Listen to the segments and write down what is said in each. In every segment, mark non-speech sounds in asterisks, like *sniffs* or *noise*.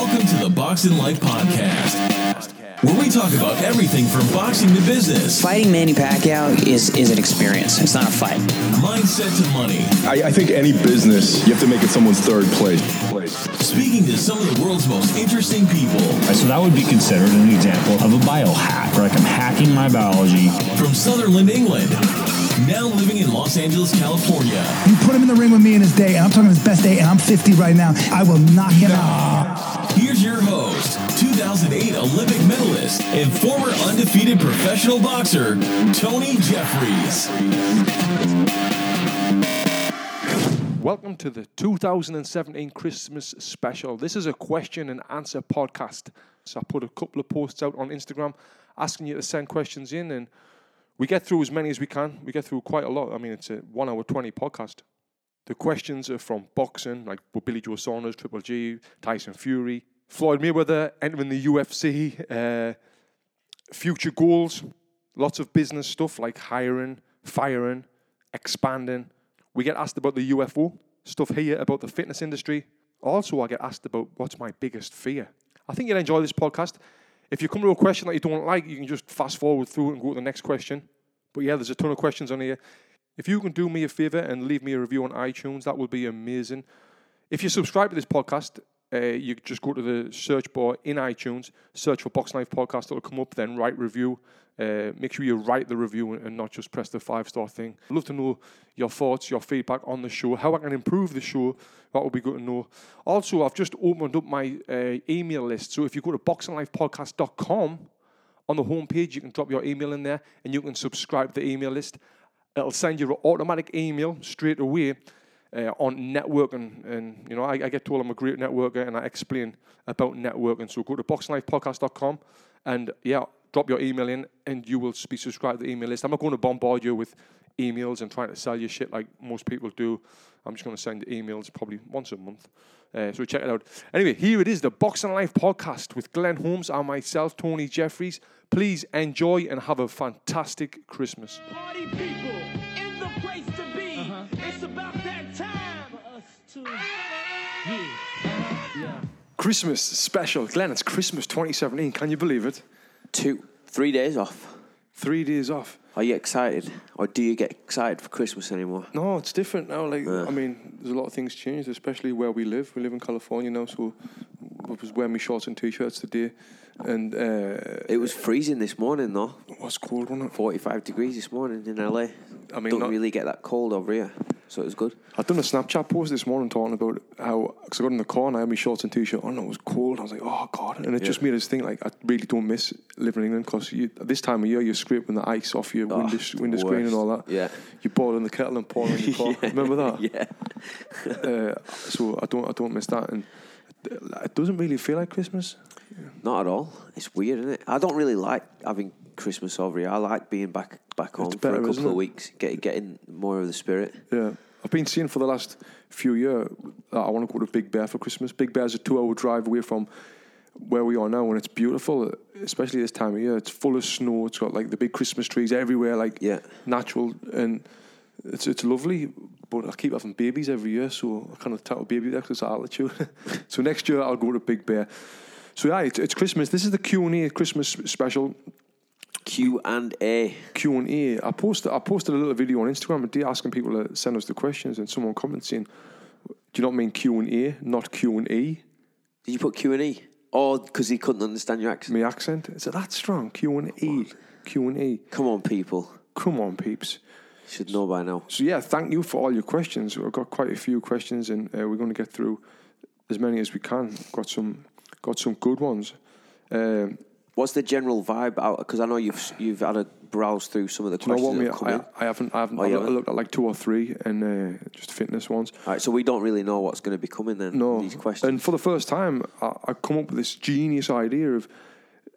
Welcome to the Boxing Life Podcast, where we talk about everything from boxing to business, Fighting Manny Pacquiao is is an experience. It's not a fight. mindset to money. I, I think any business, you have to make it someone's third place. Speaking to some of the world's most interesting people, So that would be considered an example of a biohack, where like I'm hacking my biology. from Sunderland, England, now living in Los Angeles, California. You put him in the ring with me in his day, and I'm talking his best day, and I'm 50 right now. I will knock him out. Here's your host, 2008 Olympic medalist and former undefeated professional boxer, Tony Jeffries. Welcome to the 2017 Christmas special. This is a question and answer podcast. So I put a couple of posts out on Instagram asking you to send questions in, and we get through as many as we can. We get through quite a lot. I mean, it's a one hour 20 podcast. The questions are from boxing, like Billy Joe Saunders, Triple G, Tyson Fury, Floyd Mayweather entering the UFC, uh, future goals, lots of business stuff like hiring, firing, expanding. We get asked about the UFO, stuff here about the fitness industry. Also, I get asked about what's my biggest fear. I think you'll enjoy this podcast. If you come to a question that you don't like, you can just fast forward through and go to the next question. But yeah, there's a ton of questions on here. If you can do me a favor and leave me a review on iTunes, that would be amazing. If you subscribe to this podcast, uh, you just go to the search bar in iTunes, search for Box Life Podcast. It'll come up. Then write review. Uh, make sure you write the review and, not just press the five star thing. I'd love to know your thoughts, your feedback on the show, how I can improve the show. That would be good to know. Also, I've just opened up my uh, email list. So if you go to boxinglifepodcast.com, on the homepage, you can drop your email in there and you can subscribe to the email list. It'll send you an automatic email straight away uh, on networking. And, you know, I, I get told I'm a great networker and I explain about networking. So go to boxinglifepodcast.com and, yeah, drop your email in and you will be subscribed to the email list. I'm not going to bombard you with emails and trying to sell you shit like most people do. I'm just going to send emails probably once a month. Uh, so check it out. Anyway, here it is, the Boxing Life podcast with Glenn Holmes and myself, Tony Jeffries. Please enjoy and have a fantastic Christmas. Party people in the place to be. It's about that time for us to. Christmas special. Glenn, it's Christmas 2017. Can you believe it? Two, three days off. Three days off. Are you excited, or do you get excited for Christmas anymore? No, it's different now. Like, I mean, there's a lot of things changed, especially where we live. We live in California now, so I was wearing my shorts and t-shirts today, and uh, It was freezing this morning, though. it was cold, wasn't it? Forty-five degrees this morning in LA. I mean, don't not- really get that cold over here, so it was good. I'd done a Snapchat post this morning talking about how, because I got in the car and I had my shorts and t-shirt on, and it was cold. I was like, oh god, and it just made us think like I really don't miss living in England because at this time of year you're scraping the ice off your window, window screen and all that. Yeah. you boiling the kettle and pouring in your *laughs* car. Remember that? *laughs* Yeah. Uh, so I don't, I don't miss that, and it doesn't really feel like Christmas. Not at all. It's weird, isn't it? I don't really like having Christmas over here. I like being back back home for a couple of weeks, get, getting more of the spirit. Yeah. I've been seeing for the last few years that uh, I want to go to Big Bear for Christmas. Big Bear's a two hour drive away from where we are now and it's beautiful, especially this time of year. It's full of snow. It's got like the big Christmas trees everywhere, like Yeah. natural and it's it's lovely. But I keep having babies every year, so I kind of tackle baby there 'cause it's altitude. *laughs* so next year I'll go to Big Bear. So yeah, it's, it's Christmas. This is the Q and A Christmas special. Q and A. Q and A. I posted I posted a little video on Instagram a day asking people to send us the questions, and someone commented saying, "Do you not mean Q and A, not Q and E?" Did you put Q and E? Oh, because he couldn't understand your accent. My accent is it that strong? Q and E, Q and E. Come on, people. Come on, peeps. You should know by now. So yeah, thank you for all your questions. We've got quite a few questions, and uh, we're going to get through as many as we can. Got some, got some good ones. Um, What's the general vibe out? Because I know you've you've had a browse through some of the do you know what, questions that have come I. I haven't, I haven't. Oh, I haven't? looked at like two or three, and uh, just fitness ones. All right, so we don't really know what's going to be coming then. No, these questions. And for the first time, I, I come up with this genius idea of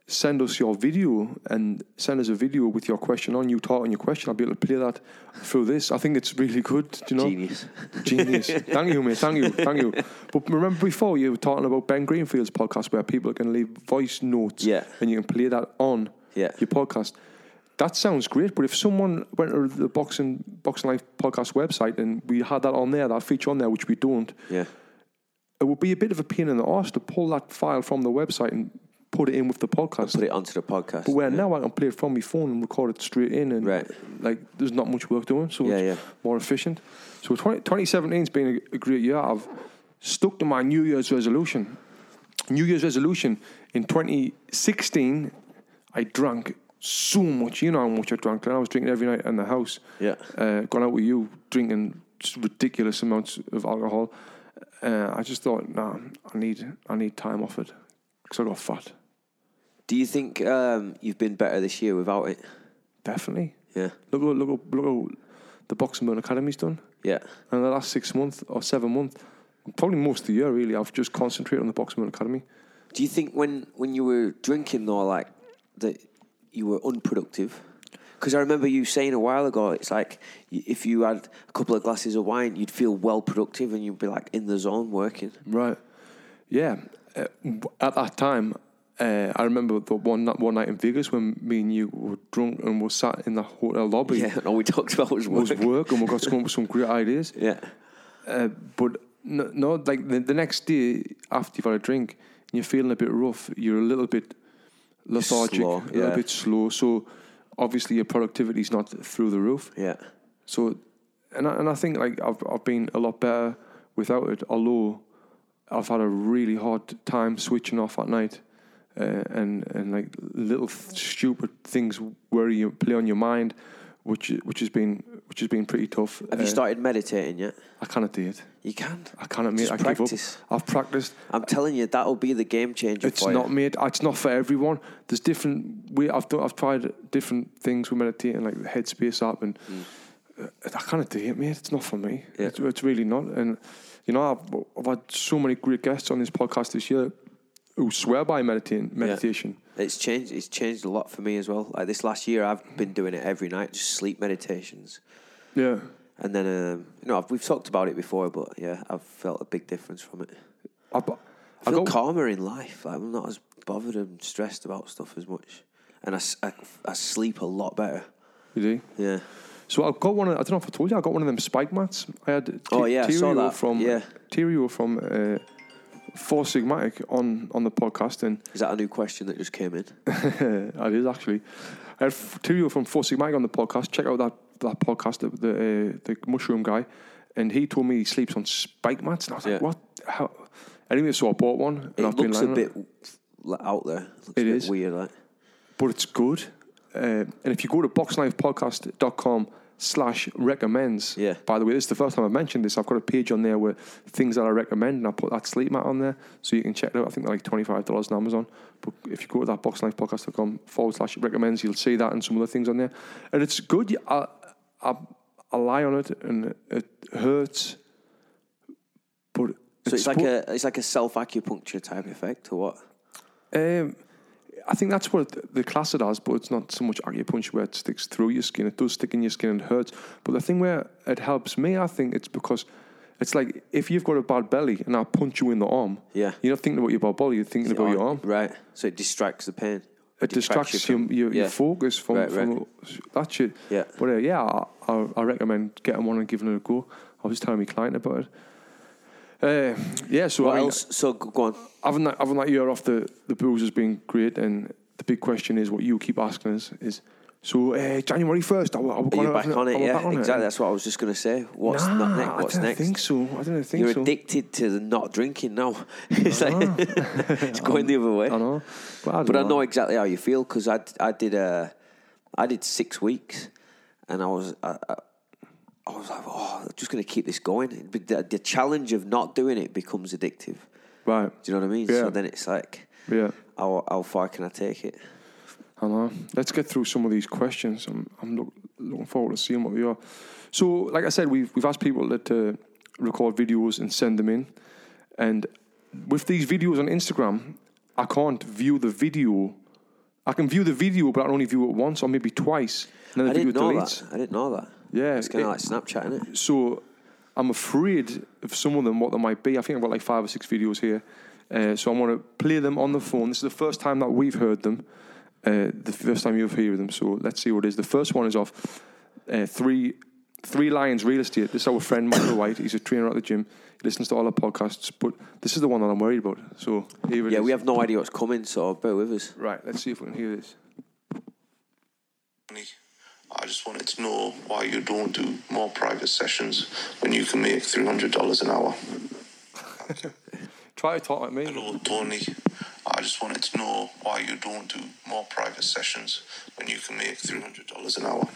send us your video and send us a video with your question on. You talk on your question. I'll be able to play that through this. I think it's really good. Do you know? Genius. *laughs* Genius. thank you, mate. Thank you. Thank you. But remember before you were talking about Ben Greenfield's podcast where people can leave voice notes Yeah. and you can play that on Yeah. your podcast. That sounds great, but if someone went to the Boxing Boxing Life podcast website and we had that on there, that feature on there, which we don't, Yeah. it would be a bit of a pain in the arse to pull that file from the website and put it in with the podcast. Put it onto the podcast. But where yeah. now I can play it from my phone and record it straight in, and Right. like there's not much work doing, so Yeah, it's yeah. more efficient. So 20, 2017's been a, a great year. I've stuck to my New Year's resolution. New Year's resolution in 2016, I drank so much. You know how much I drank. And I was drinking every night in the house. Yeah. Uh, gone out with you, drinking ridiculous amounts of alcohol. Uh, I just thought, nah, I need I need time off it because I got fat. Do you think um, you've been better this year without it? Definitely. Yeah. Look, look, look, look how the Boxing Burn Academy's done. Yeah. And the last six months or seven months, probably most of the year, really, I've just concentrated on the Boxing Burn Academy. Do you think when when you were drinking though, like that you were unproductive? Because I remember you saying a while ago, it's like if you had a couple of glasses of wine, you'd feel well productive and you'd be like in the zone working. Right. Yeah. Uh, at that time, uh, I remember the one night, one night in Vegas when me and you were drunk and we sat in the hotel lobby. Yeah, and all we talked about was work. was work and we got to come up with some great ideas. *laughs* Yeah, Uh, but no, no like the, the next day after you've had a drink and you're feeling a bit rough, you're a little bit lethargic, Slow, a little bit slow. So obviously your productivity's not through the roof. yeah, So, and I, and I think like I've I've been a lot better without it. Although I've had a really hard time switching off at night, uh, and and like little th- stupid things worry you, play on your mind, which which has been which has been pretty tough. Have you Uh, started meditating yet? I cannot do it. You can't. I cannot, mate. Just I give practice. up. I've practiced. I'm telling you, that'll be the game changer It's for not you. made. It's not for everyone. There's different We I've done. I've tried different things with meditating, like the Headspace app, and uh, I can't do it, mate. It's not for me. Mm. Yeah. It's, it's really not. And you know, I've, I've had so many great guests on this podcast this year who swear by meditating, meditation. It's changed. It's changed a lot for me as well. Like this last year, I've been doing it every night, just sleep meditations. Yeah. And then, um, you know, I've, we've talked about it before, but yeah, I've felt a big difference from it. I, I I feel got- calmer in life. Like, I'm not as bothered and stressed about stuff as much, and I sleep a lot better. You do. Yeah. So I've got one. Of, I don't know if I told you. I got one of them spike mats. I had. T- Oh, yeah, I saw that. from Yeah. From uh, Four Sigmatic on on the podcast, and Is that a new question that just came in? *laughs* it is actually. I had Tero from Four Sigmatic on the podcast. Check out that that podcast, the the, uh, the mushroom guy, and he told me he sleeps on spike mats, and I was like, what? How? Anyway, so I bought one, and It I've been looks a bit it. out there. It looks It a bit is. weird. Like, but it's good. Uh, and if you go to boxlifepodcast.com slash recommends, Yeah. by the way, this is the first time I've mentioned this. I've got a page on there where things that I recommend, and I put that sleep mat on there so you can check it out. I think they're like $25 on Amazon. But if you go to that boxlifepodcast.com forward slash recommends, you'll see that and some other things on there. And it's good. I, I, I lie on it and it hurts. But so it's like spo- a it's like a self acupuncture type effect, or what? Um, I think that's what the class it has, but it's not so much acupuncture where it sticks through your skin. It does stick in your skin and it hurts. But the thing where it helps me, I think it's because it's like if you've got a bad belly and I punch you in the arm, Yeah. you're not thinking about your bad belly, you're thinking about your arm. Right. So it distracts the pain. It distracts, you your, from- your, your yeah. focus from, Right, from right. that shit. Yeah. But uh, yeah, I, I, I recommend getting one and giving it a go. I was telling my client about it. Uh, yeah, so What I mean, else? So go on. having that having that year off the the booze has been great, and the big question is what you keep asking us is. So uh, January first, are we, are we Are gonna you back on it? Yeah, on exactly. That's what I was just going to say. What's Nah, not next? What's I don't think so. I don't think You're so. addicted to the not drinking now. *laughs* it's like *laughs* it's going the other way. I know, but I, But I know exactly how you feel because I, I did uh, I did six weeks, and I was I, I, was like, oh, I'm just going to keep this going. But the, the challenge of not doing it becomes addictive. Right. Do you know what I mean? Yeah. So then it's like, Yeah. how how far can I take it? I know. Let's get through some of these questions. I'm, I'm look, looking forward to seeing what they are. So, like I said, we've we've asked people that uh, record videos and send them in, and with these videos on Instagram, I can't view the video. I can view the video, but I can only view it once or maybe twice, and then the I video didn't know deletes. that. I didn't know that. Yeah, it's kind of it- like Snapchat, isn't it? So I'm afraid of some of them, what they might be. I think I've got like five or six videos here. Uh, so I want to play them on the phone. This is the first time that we've heard them. Uh, the first time you've heard them. So let's see what it is. The first one is off uh, three Three Lions Real Estate. This is our friend Michael *coughs* White. He's a trainer at the gym. He listens to all our podcasts, but this is the one that I'm worried about. So here it Yeah, is. we have no idea what's coming, so bear with us. Right, let's see if we can hear this. I just wanted to know why you don't do more private sessions when you can make three hundred dollars an hour. *laughs* Try to talk like me. Hello, Tony. I just wanted to know why you don't do more private sessions when you can make three hundred dollars an hour.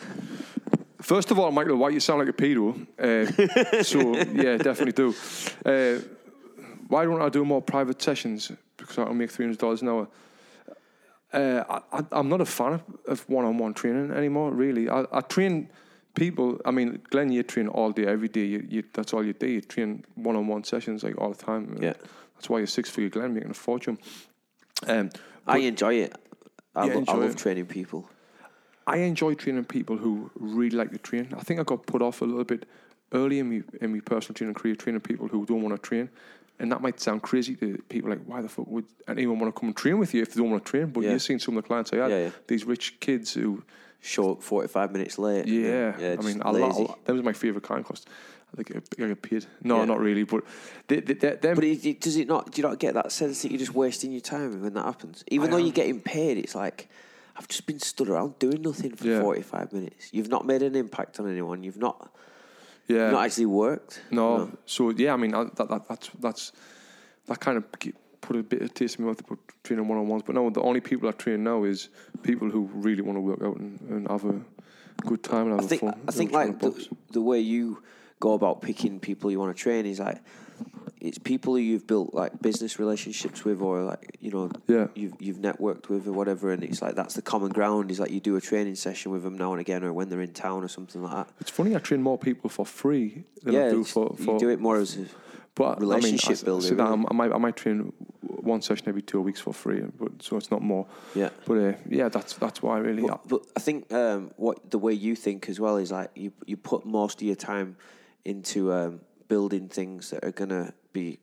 First of all, Michael White, you sound like a pedo. Uh, *laughs* so yeah, definitely do. Uh, why don't I do more private sessions? Because I can make three hundred dollars an hour. Uh, I, I'm not a fan of, one-on-one training anymore. Really, I, I train people. I mean, Glenn, you train all day, every day. You, you, that's all you do. You train one-on-one sessions like all the time. Yeah. that's why you're six-figure Glenn making a fortune. Um, I enjoy it. I, Yeah, lo- I love it. training people. I enjoy training people who really like to train. I think I got put off a little bit early in my in my personal training career, training people who don't want to train. And that might sound crazy to people like, why the fuck would anyone want to come and train with you if they don't want to train? But Yeah. you've seen some of the clients I had, Yeah, yeah. these rich kids who, Short, 45 minutes late. yeah, yeah I mean, a lot, them was my favourite client cost. I think I get paid. No, not really, but they, they, they, them, But it, it- does it not? Do you not get that sense that you're just wasting your time when that happens? Even I though am. you're getting paid, it's like I've just been stood around doing nothing for Yeah. 45 minutes. You've not made an impact on anyone. You've not yeah, not actually worked. No. So yeah, I mean I, that, that that's that's that kind of put a bit of taste in my mouth about training one on ones. But no, the only people I train now is people who really want to work out and, and have a good time and have I think fun. I think like the, the way you go about picking people you want to train is like it's people who you've built like business relationships with or like you know Yeah. you've you've networked with or whatever and it's like that's the common ground is like you do a training session with them now and again or when they're in town or something like that It's funny I train more people for free than yeah I do for, for you do it more as a but relationship I mean, I, So that really. I'm- might I might train one session every two weeks for free, but so it's not more. Yeah. But uh, yeah, that's that's why really. But, but I think um, what the way you think as well is like you you put most of your time into um, building things that are gonna be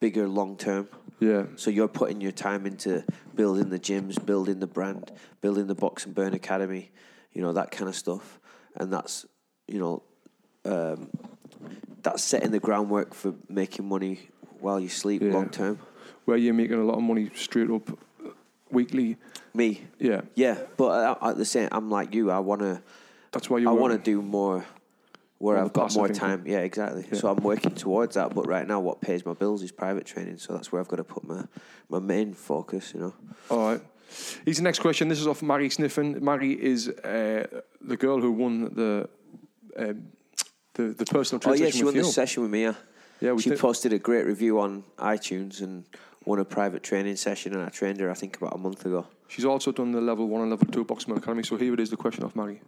bigger long term. yeah. So you're putting your time into building the gyms, building the brand, building the Box and Burn Academy, you know that kind of stuff, and that's you know um, that's setting the groundwork for making money while you sleep Yeah. long term. Where you're making a lot of money straight up weekly. Me, Yeah. yeah, but at the same, I'm like you. I wanna. That's why you. I want to do more where I've got more income. time. Yeah, exactly. Yeah. So I'm working towards that. But right now, what pays my bills is private training. So that's where I've got to put my, my main focus. You know. All right. Here's the next question. This is off Maggie Sniffen. Maggie is uh, the girl who won the um, the, the personal Oh yeah, she won you. the session with me. Yeah. Yeah, we she did- posted a great review on iTunes and won a private training session, and I trained her. I think about a month ago. She's also done the level one and level two Box and Burn Academy. So here it is, the question of Maggie.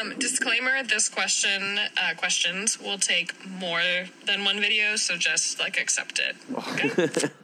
Um, disclaimer: This question, uh, questions will take more than one video, so just like accept it. *laughs*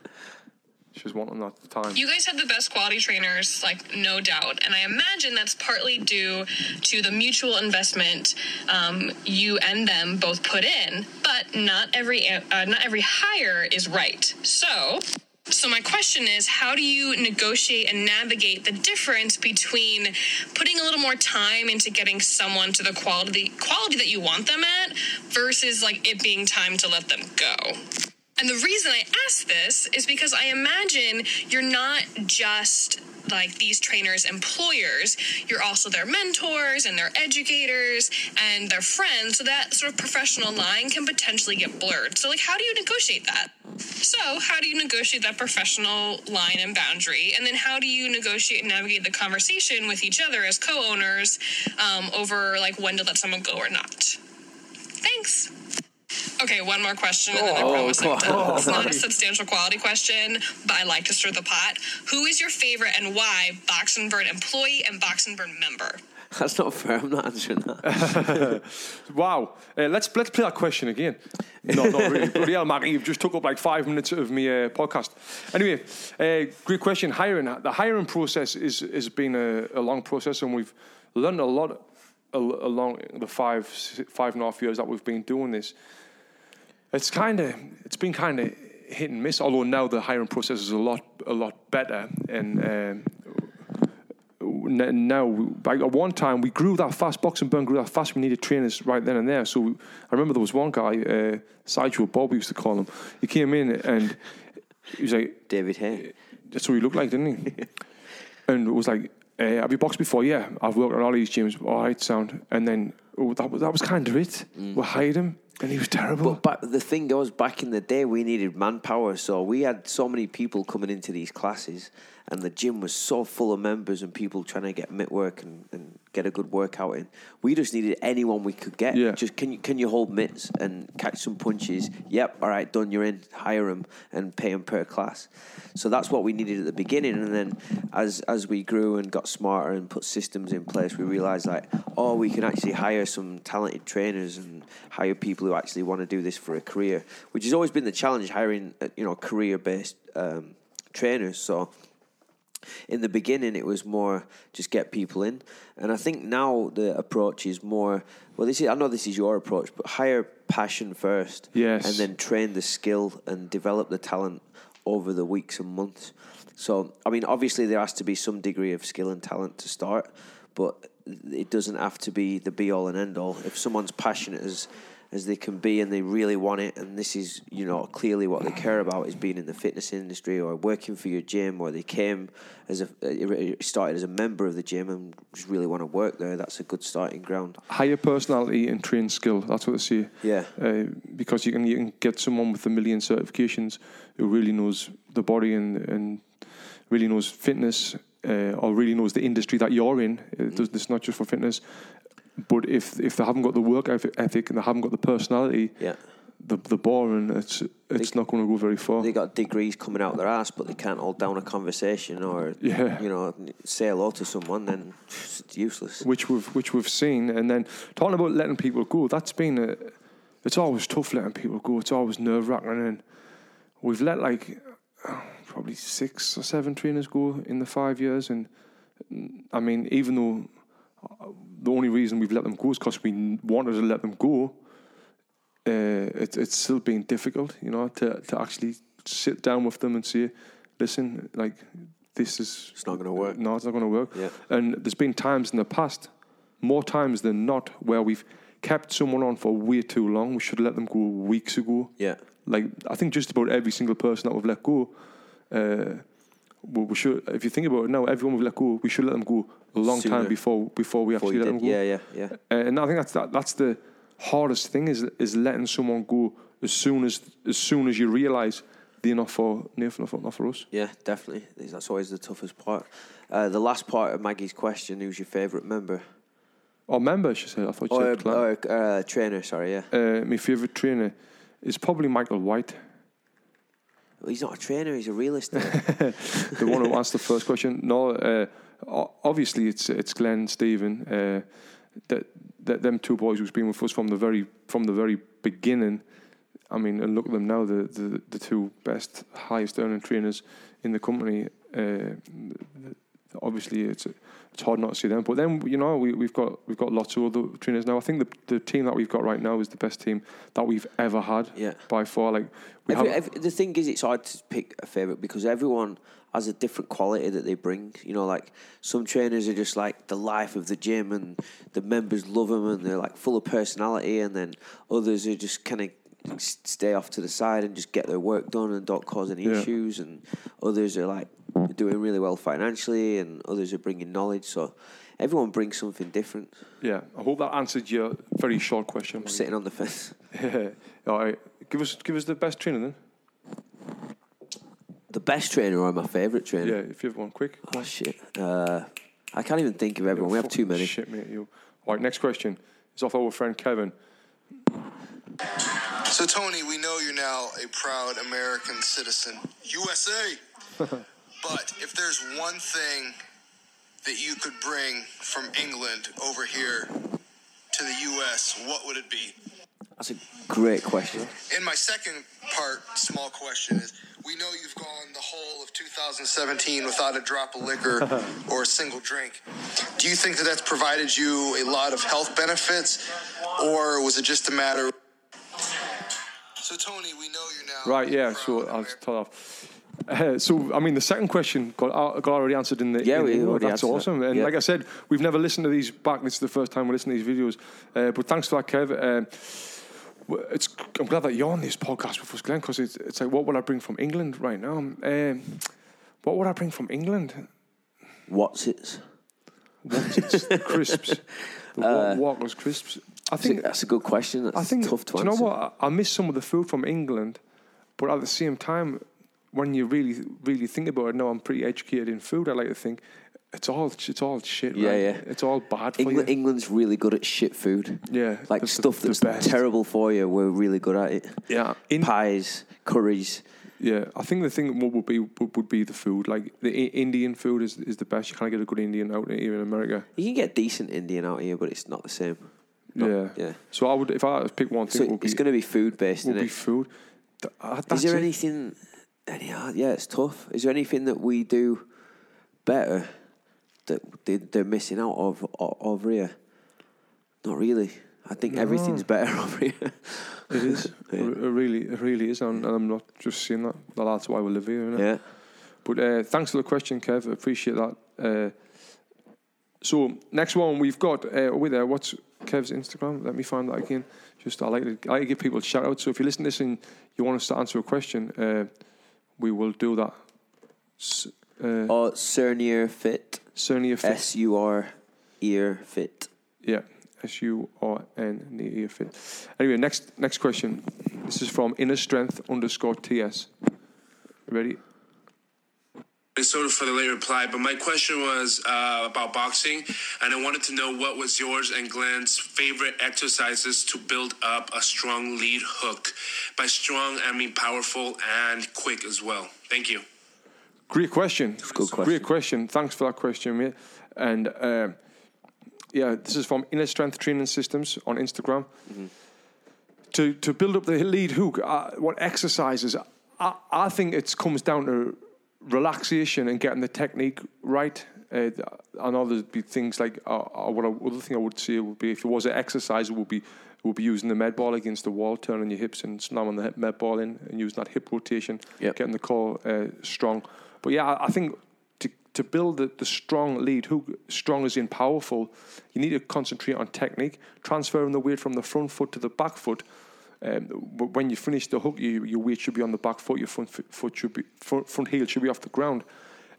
She was wanting that at the time. You guys have the best quality trainers, like no doubt, and I imagine that's partly due to the mutual investment um, you and them both put in. But not every uh, not every hire is right. So. So my question is, how do you negotiate and navigate the difference between putting a little more time into getting someone to the quality quality that you want them at versus like it being time to let them go? And the reason I ask this is because I imagine you're not just like these trainers' employers, you're also their mentors and their educators and their friends. So that sort of professional line can potentially get blurred. So, like, how do you negotiate that? So, how do you negotiate that professional line and boundary? And then, how do you negotiate and navigate the conversation with each other as co owners um, over like when to let someone go or not? Thanks. Okay, one more question, and then I Oh, promise I'm done. It's not a substantial quality question, but I like to stir the pot. Who is your favorite and why Box and Burn employee and Box and Burn member? *laughs* That's not fair. I'm not answering that. *laughs* Wow. Uh, let's let's play that question again. No, not really. *laughs* Bloody hell, Maggie, you've just took up like five minutes of me uh, podcast. Anyway, uh, great question. Hiring. The hiring process is has been a, a long process, and we've learned a lot along the five five and a half years that we've been doing this. It's kind of it's been kind of hit and miss. Although now the hiring process is a lot a lot better, and um, now, like at one time, we grew that fast. Boxing Burn grew that fast. We needed trainers right then and there. So we, I remember there was one guy, uh, Sideshow Bob, we used to call him. He came in and he was like, David Haye. that's what he looked like, didn't he? *laughs* and it was like, uh, have you boxed before? Yeah, I've worked at all these gyms. All right, sound. And then oh, that was that was kind of it. We mm-hmm. hired him, and he was terrible. But back, the thing was, back in the day, we needed manpower, so we had so many people coming into these classes, and the gym was so full of members and people trying to get mitt work and, and get a good workout in. We just needed anyone we could get. Yeah. Just can you can you hold mitts and catch some punches? Yep, all right, done. You're in. Hire them and pay them per class. So that's what we needed at the beginning, and then as as we grew and got smarter and put systems in place, we realized like, oh, we can actually hire some talented trainers and hire people who actually want to do this for a career, which has always been the challenge hiring, uh, you know, career based um, trainers. So in the beginning it was more just get people in. And i think now the approach is more well this is i know this is your approach but hire passion first Yes. and then train the skill and develop the talent over the weeks and months. So i mean obviously there has to be some degree of skill and talent to start but it doesn't have to be the be all and end all. If someone's passionate as as they can be and they really want it and this is you know clearly what they care about is being in the fitness industry or working for your gym or they came as a uh, started as a member of the gym and just really want to work there that's a good starting ground higher personality and trained skill. That's what they say. Yeah. Uh, because you can you can get someone with a million certifications who really knows the body and and really knows fitness uh, or really knows the industry that you're in. It does, it's not just for fitness. But if if they haven't got the work ethic and they haven't got the personality, yeah the the boring it's it's not going to go very far. they got degrees coming out their ass but they can't hold down a conversation or Yeah. you know say hello to someone then it's useless which we've which we've seen. And then talking about letting people go, that's been a, it's always tough letting people go. It's always nerve wracking, and we've let like probably six or seven trainers go in the five years. And I mean, even though the only reason we've let them go is because we wanted to let them go, uh, it, it's still being difficult, you know, to to actually sit down with them and say, listen, like this is it's not going to work no, it's not going to work. Yeah. And there's been times in the past, more times than not, where we've kept someone on for way too long. We should have let them go weeks ago. Yeah. Like I think just about every single person that we've let go, uh, we, we should. If you think about it now, everyone we've let go, we should let them go a long Sooner. time before before we Before actually let them go. Yeah, yeah, yeah. Uh, and I think that's that, that's the hardest thing is is letting someone go as soon as as soon as you realise they're not for they're not, not for us. Yeah, definitely. That's always the toughest part. Uh, the last part of Maggie's question: Who's your favourite member? Or member, she said. I thought you Or, said client. or uh, trainer? Sorry, yeah. Uh, my favourite trainer is probably Michael White, Well, he's not a trainer; he's a realist. *laughs* the one who asked the first question. No, uh, obviously it's it's Glenn, Stephen, uh, that that them two boys who's been with us from the very from the very beginning. I mean, and look at them now, the the, the two best, highest earning trainers in the company. Uh, obviously, it's it's hard not to see them. But then you know we we've got we've got lots of other trainers now. I think the the team that we've got right now is the best team that we've ever had. Yeah. by far. Like we Every, have. every, the thing is, it's hard to pick a favorite because everyone has a different quality that they bring. You know, like some trainers are just like the life of the gym, and the members love them, and they're like full of personality. And then others are just kind of stay off to the side and just get their work done and don't cause any Yeah. issues. And others are like doing really well financially, and others are bringing knowledge. So everyone brings something different. Yeah, I hope that answered your very short question. I'm sitting on the fence. *laughs* All right, give us give us the best trainer then. The best trainer or my favourite trainer? Yeah, if you have one quick. Oh shit! Uh, I can't even think of everyone. We have too many. Shit, mate. You. All right, next question is off our friend Kevin. So, Tony, we know you're now a proud American citizen, USA. *laughs* but if there's one thing that you could bring from England over here to the US, what would it be? That's a great question. And my second part, small question, is we know you've gone the whole of 2017 without a drop of liquor *laughs* or a single drink. Do you think that that's provided you a lot of health benefits, or was it just a matter? So, Tony, we know you're now. Right, yeah. So I'll start off. Uh, so, I mean, the second question got, uh, got already answered in the. Yeah, in we the already That's answered that. awesome. And Yeah. like I said, we've never listened to these back. This is the first time we're listening to these videos. Uh, but thanks for that, Kev. Um, it's, I'm glad that you're on this podcast with us, Glenn, because it's, it's like, what would I bring from England right now? Um, what would I bring from England? What's it? What's it? The *laughs* crisps. The Uh, uh, Walker's crisps. I think that's a good question. That's I think tough to do you know what? I, I miss some of the food from England, but at the same time, when you really really think about it, now I'm pretty educated in food. I like to think it's all it's all shit. Yeah, right? yeah. It's all bad for England, you. England's really good at shit food. Yeah, Like stuff the that's best. terrible for you. We're really good at it. Yeah, in, Pies, curries. yeah. I think the thing would, would be would, be the food. Like the Indian food is is the best. You can't get a good Indian out here in America. You can get decent Indian out here, but it's not the same. Not- yeah, yeah. So I would if I pick one thing, So it would it's going to be food based, would isn't be it? food. Th- uh, Is there it. anything? Any? Yeah, it's tough. Is there anything that we do better that they, they're missing out of over here? Not really. I think everything's better *laughs* over here. It is. *laughs* It it really, it really is, and, I'm not just saying that. Well, That's why we live here. Innit? yeah. But uh, thanks for the question, Kev. I appreciate that. Uh, so next one we've got uh, over there. What's Kev's Instagram? Let me find that again. Just I like to, I like to give people a shout out. So if you listen to this and you want us to answer a question, uh, we will do that. S- uh, Or Surnier Fit. Cernia Fit. S U R ear fit. Yeah, S U R N N E Fit. Anyway, next next question. This is from Inner Strength underscore TS. Ready? Minnesota for the late reply, but my question was uh, about boxing, and I wanted to know what was yours and Glenn's favorite exercises to build up a strong lead hook. By strong, I mean powerful and quick as well. Thank you. Great question. good question. Great question. Thanks for that question, mate. And uh, yeah, this is from Inner Strength Training Systems on Instagram. To to build up the lead hook, uh, what exercises? I, I think it comes down to relaxation and getting the technique right. Uh, I know there'd be things like uh, uh, what I, other thing I would say would be if it was an exercise, it would be would be using the med ball against the wall, turning your hips and slamming the hip med ball in, and using that hip rotation, Yep. getting the core uh, strong. But yeah, I, I think to to build the, the strong lead who strong is in powerful, you need to concentrate on technique, transferring the weight from the front foot to the back foot. Um, when you finish the hook, you, your weight should be on the back foot. Your front foot should be front, front heel should be off the ground.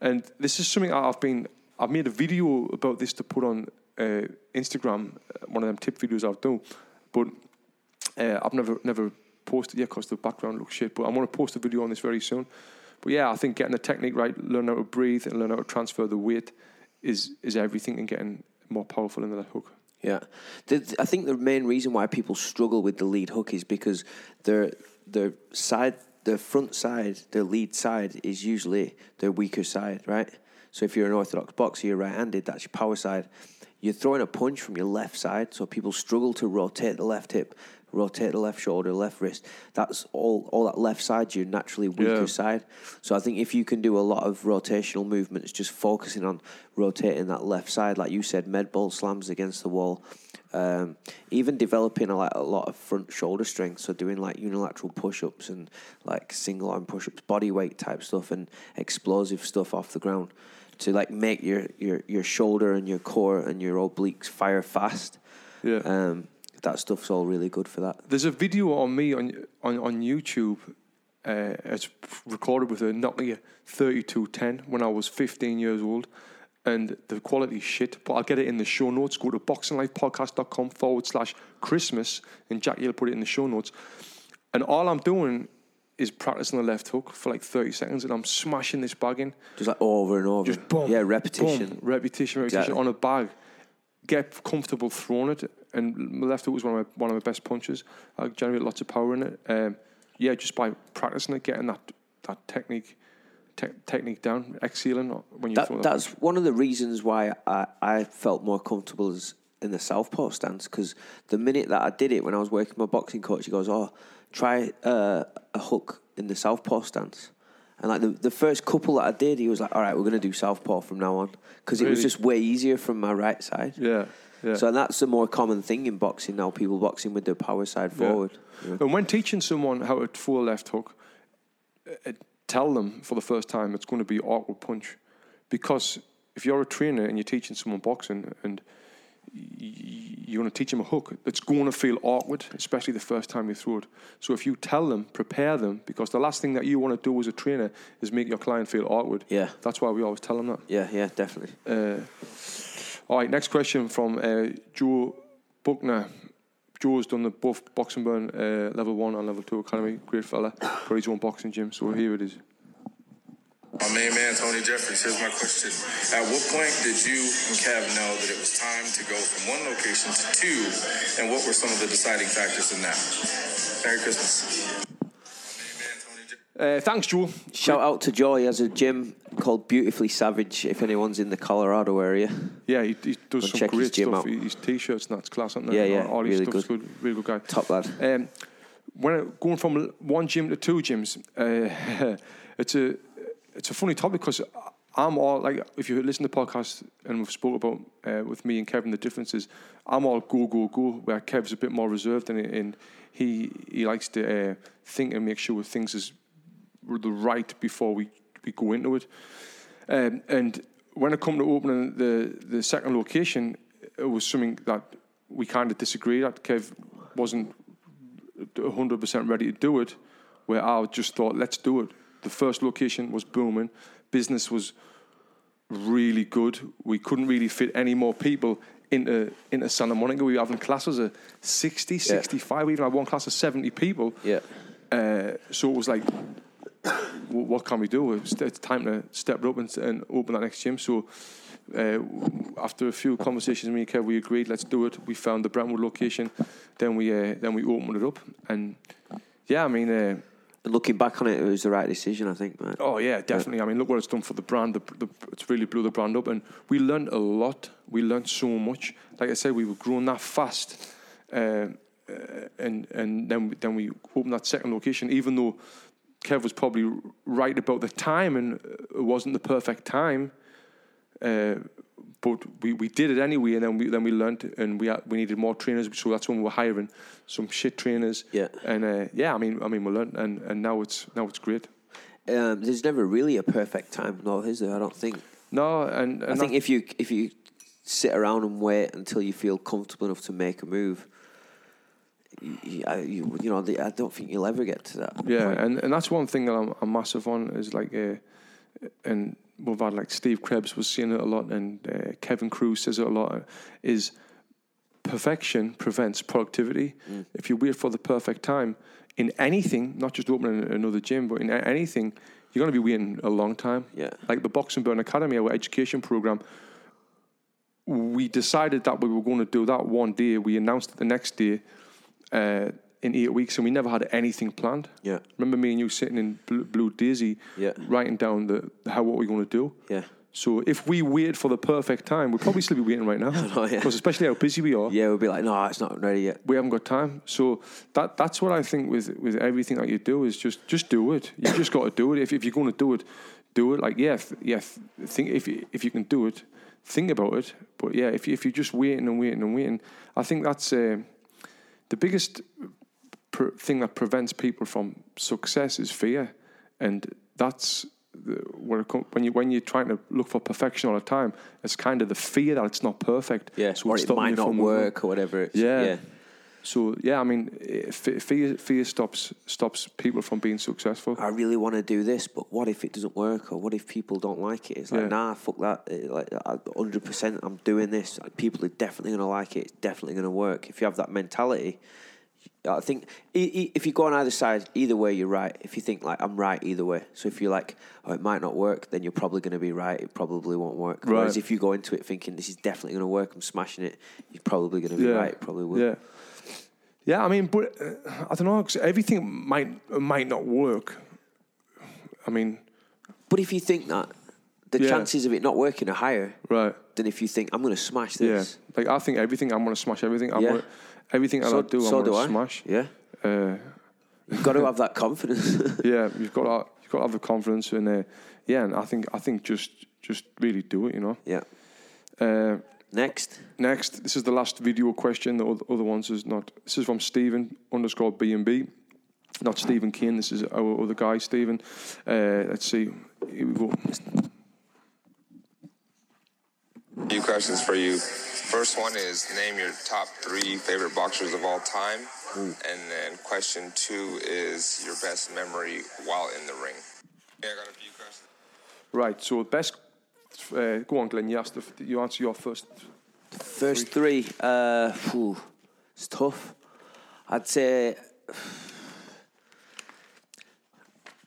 And this is something I've been. I've made a video about this to put on uh, Instagram. uh, One of them tip videos I've done, but uh, I've never never posted yet because the background looks shit. But I'm to post a video on this very soon. But yeah, I think getting the technique right, learn how to breathe, and learn how to transfer the weight is is everything in getting more powerful in the hook. Yeah, the, I think the main reason why people struggle with the lead hook is because their their side, their front side, their lead side is usually their weaker side, right? So if you're an orthodox boxer, you're right-handed. That's your power side. You're throwing a punch from your left side, so people struggle to rotate the left hip, rotate the left shoulder, left wrist. That's all. All that left side, your naturally weaker Yeah. side. So I think if you can do a lot of rotational movements, just focusing on rotating that left side, like you said, med ball slams against the wall, um, even developing a, like, a lot of front shoulder strength, so doing like unilateral push ups and like single arm push ups, body weight type stuff, and explosive stuff off the ground to like make your, your, your shoulder and your core and your obliques fire fast. Yeah. Um, that stuff's all really good for that. There's a video on me on on, on YouTube. Uh, it's recorded with a Nokia 3210 when I was 15 years old, and the quality shit. But I'll get it in the show notes. Go to boxinglifepodcast.com forward slash Christmas, and Jackie will put it in the show notes. And all I'm doing is practicing the left hook for like 30 seconds, and I'm smashing this bag in. Just like over and over. Just boom. Yeah, repetition. boom, repetition, repetition Exactly. on a bag. Get comfortable throwing it, and my left hook was one of my one of my best punches. I generate lots of power in it. Um, yeah, just by practicing it, getting that that technique te- technique down, exhaling when you That, throw that's one of the reasons why I, I felt more comfortable as in the southpaw stance because the minute that I did it when I was working with my boxing coach, he goes, "Oh, try uh, a hook in the southpaw stance." And like the, the first couple that I did, he was like, "All right, we're gonna do southpaw from now on," because it was just way easier from my right side. Yeah, yeah. So that's a more common thing in boxing now. People boxing with their power side forward. you know. And when teaching someone how to throw a left hook, it, tell them for the first time it's going to be awkward punch, because if you're a trainer and you're teaching someone boxing and you're going to teach them a hook, it's going to feel awkward, especially the first time you throw it. So if you tell them, prepare them, because the last thing that you want to do as a trainer is make your client feel awkward. Yeah. That's why we always tell them that. Yeah, yeah, definitely. Uh, all right, next question from uh, Joe Buckner. Joe's done the both boxing burn uh, level one and level two academy. Great fella. Got his own boxing gym. So here it is. My main man, Tony Jeffries. Here's my question. At what point did you and Kev know that it was time to go from one location to two? And what were some of the deciding factors in that? Merry Christmas. Uh, thanks, Joe. Shout out to Joe. He has a gym called Beautifully Savage. If anyone's in the Colorado area, Yeah, he, he does some check his great gym stuff. out. His t-shirts and that's class, isn't it? Yeah, yeah, All his really stuff's good. good. Really good guy. top lad. Um, when I- going from one gym to two gyms, uh, *laughs* it's a it's a funny topic because I'm all like, if you listen to the podcast and we've spoke about uh, with me and Kevin the differences, I'm all go go go. Where Kev's a bit more reserved and, and he he likes to uh, think and make sure things is the right before we we go into it. Um, and when it come to opening the the second location, it was something that we kind of disagreed. That Kev wasn't 100% ready to do it, where I just thought, let's do it. The first location was booming, business was really good. We couldn't really fit any more people into into Santa Monica. We were having classes of 60, 65. We even had one class of 70 people. Yeah. Uh, so it was like, "Wh- what can we do? It's, it's time to step up and, and open that next gym. So uh, after a few conversations, me and Kev, we agreed, let's do it. We found the Brentwood location, then we uh, then we opened it up, and yeah, I mean. Uh, looking back on it, it was the right decision, I think. Oh yeah, definitely. I mean, look what it's done for the brand. The, the, it's really blew the brand up, and we learned a lot. We learned so much. Like I said, we were growing that fast, uh, uh, and and then then we opened that second location. Even though Kev was probably right about the time, and it wasn't the perfect time. Uh, but we, we did it anyway, and then we then we learned, and we had, we needed more trainers, so that's when we were hiring some shit trainers. Yeah. and uh, yeah, I mean, I mean, we learned, and, and now it's now it's great. Um, there's never really a perfect time, no, is there? I don't think. No, and, and I think if you if you sit around and wait until you feel comfortable enough to make a move, you, you, you, know, I don't think you'll ever get to that. Yeah, point. and, and that's one thing that I'm, I'm massive on is like, uh, and we've had like Steve Krebs was saying it a lot, and uh, Kevin Cruz says it a lot. Is perfection prevents productivity. Mm. If you wait for the perfect time in anything, not just opening another gym, but in anything, you're going to be waiting a long time. Yeah. Like the Boxing Burn Academy, our education program. We decided that we were going to do that one day. We announced it the next day uh, in eight weeks, and we never had anything planned. Yeah. Remember me and you sitting in Blue, Blue Daisy, Yeah. writing down the how what we're going to do. Yeah. So if we waited for the perfect time, we'd probably still be waiting right now. *laughs* yeah. Because especially how busy we are. Yeah, we'd be like, no, it's not ready yet. We haven't got time. So that that's what I think with with everything that you do is just just do it. You just got to do it. If if you're going to do it, do it. Like yeah, yeah. th- Think if you, if you can do it, think about it. But yeah, if you, if you're just waiting and waiting and waiting, I think that's uh, the biggest pr- thing that prevents people from success is fear, and that's the, where it com- when you when you're trying to look for perfection all the time, it's kind of the fear that it's not perfect. Yeah, so or it might not moving. work or whatever. It's, Yeah. yeah. So yeah, I mean, eh, fear fear stops stops people from being successful. I really want to do this, but what if it doesn't work, or what if people don't like it? It's like, Yeah. nah, fuck that. Eh, Like, hundred percent, I'm doing this. People are definitely gonna like it. It's definitely gonna work. If you have that mentality, I think if you go on either side, either way, you're right. If you think like I'm right either way, so if you're like, oh, it might not work, then you're probably going to be right. It probably won't work. Right. Whereas if you go into it thinking this is definitely going to work, I'm smashing it, you're probably going to be yeah, right. It probably will. Yeah, yeah. I mean, but uh, I don't know. 'cause everything might might not work. I mean, But if you think that, the Yeah. chances of it not working are higher right? than if you think I'm going to smash this. Yeah, like I think everything. I'm gonna smash everything. I'm Yeah. gonna, everything So- I do, so I'm gonna smash. Yeah. Uh, You've got to have that confidence. *laughs* yeah, you've got to, you've got to have the confidence and uh, yeah, and I think I think just just really do it. You know. Yeah. Uh, Next. Next, this is the last video question. The other ones is not. This is from Stephen underscore B and B. not Stephen Kane. This is our other guy, Stephen. Uh, let's see. Here we go. few questions for you. First one is name your top three favorite boxers of all time. And then question two is your best memory while in the ring. Yeah, I got a few questions. Right. So best. Uh, go on, Glenn. You asked. The, you answer your first. First three, uh, phew, it's tough. I'd say,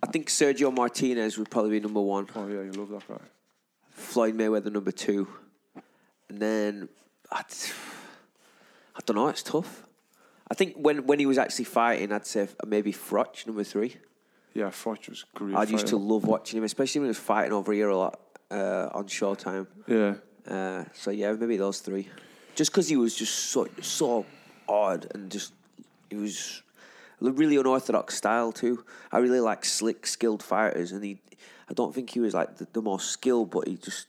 I think Sergio Martinez would probably be number one. Oh yeah, you love that guy. Floyd Mayweather number two, and then I'd, I don't know. It's tough. I think when when he was actually fighting, I'd say maybe Froch number three. Yeah, Froch was great. I used to love watching him, especially when he was fighting over here a lot uh, on Showtime. Yeah. Uh, so yeah, maybe those three. Just because he was just so so odd and just he was a really unorthodox style too. I really like slick, skilled fighters, and he. I don't think he was like the, the most skilled, but he just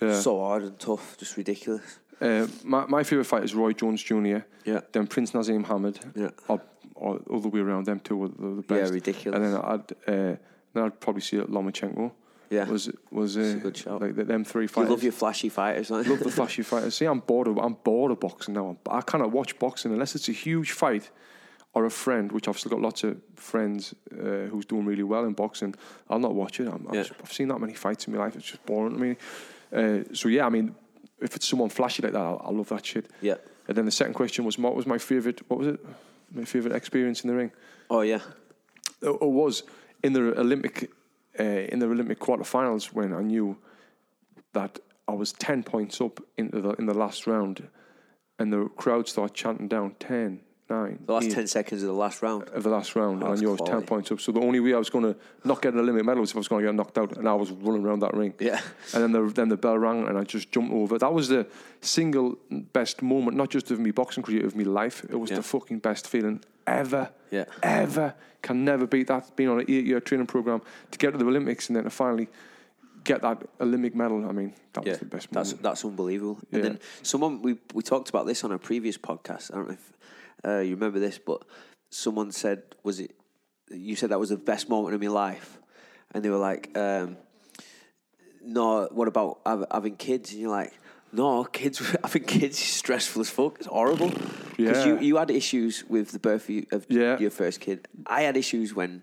Yeah. so hard and tough, just ridiculous. Uh, my, my favourite fighter is Roy Jones Jr. Yeah. Then Prince Naseem Hamed. Yeah. Or, or all the way around, them two were the, the Yeah, best. ridiculous. And then I'd, uh, then I'd probably see Lomachenko. Yeah. Was was uh, a good shout. Like the, them three You fighters. love your flashy fighters, don't love the *laughs* flashy fighters. See, I'm bored of I'm bored of boxing now. I cannot watch boxing unless it's a huge fight or a friend, which I've still got lots of friends uh, who's doing really well in boxing. I'll not watch it. Yeah. I've, I've seen that many fights in my life. It's just boring to me. Uh, so yeah, I mean, if it's someone flashy like that, I'll, I love that shit. Yeah. And then the second question was, what was my favorite? What was it? My favorite experience in the ring? Oh yeah. it it was in the Olympic uh, in the Olympic quarterfinals when I knew that I was ten points up into the in the last round, and the crowd started chanting down 10, 9, The last ten seconds of the last round. of the last round, and I knew I was ten points up. So the only way I was going to not get an Olympic medal was if I was going to get knocked out, and I was running around that ring. Yeah. *laughs* And then the then the bell rang, and I just jumped over. That was the single best moment, not just of me boxing career, of me life. It was Yeah. the fucking best feeling ever. Yeah. Ever can never beat that. Being on an eight-year training program to get to the Olympics and then to finally get that Olympic medal. I mean, that yeah, was the best that's moment. that's unbelievable. Yeah. And then someone we we talked about this on a previous podcast. I don't know if uh, you remember this, but someone said, "Was it?" You said that was the best moment of my life, and they were like, um, "No, what about having kids?" And you're like. No, kids. *laughs* I think kids is stressful as fuck. It's horrible. Because you, Yeah. you had issues with the birth of, Yeah. your first kid. I had issues when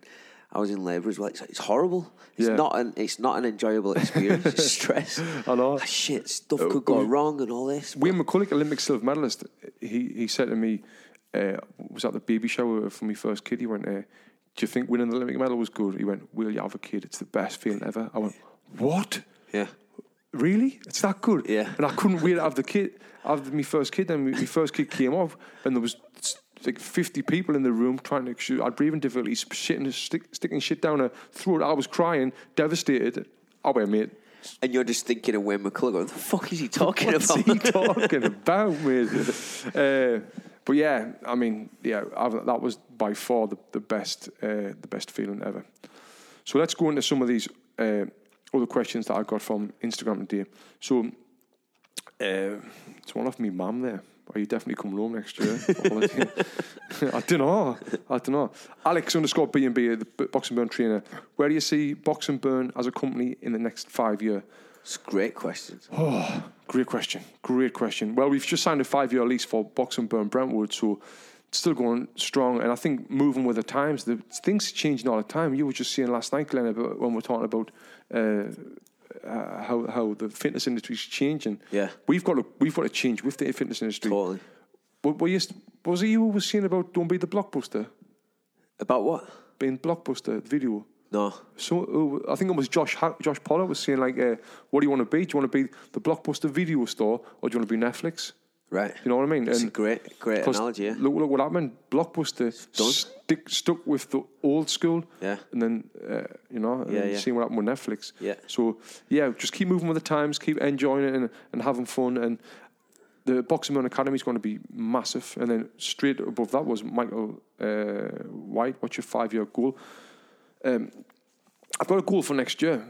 I was in labour as well. It's, it's horrible. It's Yeah. not an. It's not an enjoyable experience. it's *laughs* stress. I know. Ah, shit, stuff Uh, could go we- wrong and all this. Wayne McCullough, Olympic silver medalist, he, he said to me, uh, was at the baby shower for my first kid. He went, uh, Do you think winning the Olympic medal was good? He went, Will you have a kid? It's the best feeling ever. I went, What? Yeah. Really? It's that good? Yeah. And I couldn't wait to have the kid, have my first kid. Then my first kid came off, and there was like 50 people in the room trying to shoot. I had breathing difficulties, shitting, stick, sticking shit down her throat. I was crying, devastated. I went, mate, And you're just thinking of Wayne McCullough. Going, the fuck is he talking What's about? What's *laughs* he talking about, mate? Uh, but yeah, I mean, yeah, I've, that was by far the, the best, uh, the best feeling ever. So let's go into some of these uh, other questions that I got from Instagram today. So uh, it's one of me mum there. Are you definitely coming home next year? *laughs* *laughs* I don't know. I don't know. Alex underscore B and B, the Box and Burn trainer. Where do you see Box and Burn as a company in the next five year? It's great question. Oh, *sighs* great question. Great question. Well, we've just signed a five year lease for Box and Burn Brentwood, so still going strong. And I think moving with the times, the things changing all the time. You were just saying last night, Glenn, about when we're talking about uh, uh, how how the fitness industry is changing. Yeah. we've got to we've got to change with the fitness industry. Totally. What, what you, was it you who was saying about don't be the blockbuster? About what? Being blockbuster video. No. So uh, I think it was Josh Josh Pollard was saying like, uh, "What do you want to be? Do you want to be the blockbuster video store, or do you want to be Netflix?" Right. You know what I mean? It's a great, great analogy. Yeah. Look, look what happened. Blockbuster stick, stuck with the old school. Yeah. And then uh, you know, and Yeah, yeah. seeing what happened with Netflix. Yeah. So yeah, just keep moving with the times, keep enjoying it and, and having fun. And the Box and Burn Academy is going to be massive. And then straight above that was Michael uh, White. What's your five-year goal? Um, I've got a goal for next year.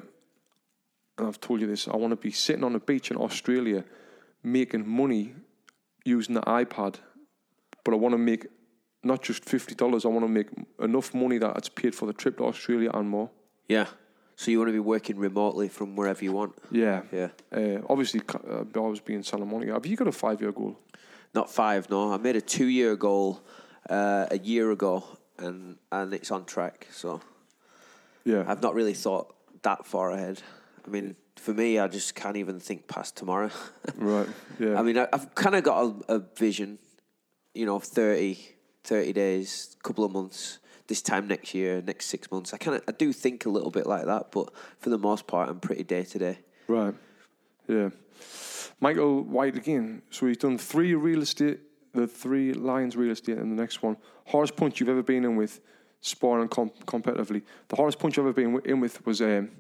And I've told you this. I want to be sitting on a beach in Australia, making money using the iPad, but I want to make not just fifty dollars. I want to make enough money that it's paid for the trip to Australia and more. Yeah. So you want to be working remotely from wherever you want? Yeah, Yeah. Uh, obviously, uh, I'll always be Santa Monica. Have you got a five-year goal? Not five, no. I made a two-year goal uh, a year ago, and and it's on track. So Yeah, I've not really thought that far ahead. I mean, for me, I just can't even think past tomorrow. *laughs* right. Yeah, I mean, I, I've kind of got a, a vision, you know, of 30, 30 days, couple of months, this time next year, next six months. I kind of, I do think a little bit like that, but for the most part, I'm pretty day to day. right. Yeah, Michael White again. So he's done three real estate, the three Lions real estate, and the next one hardest punch you've ever been in with, sparring com- competitively. The hardest punch I've ever been in with was um,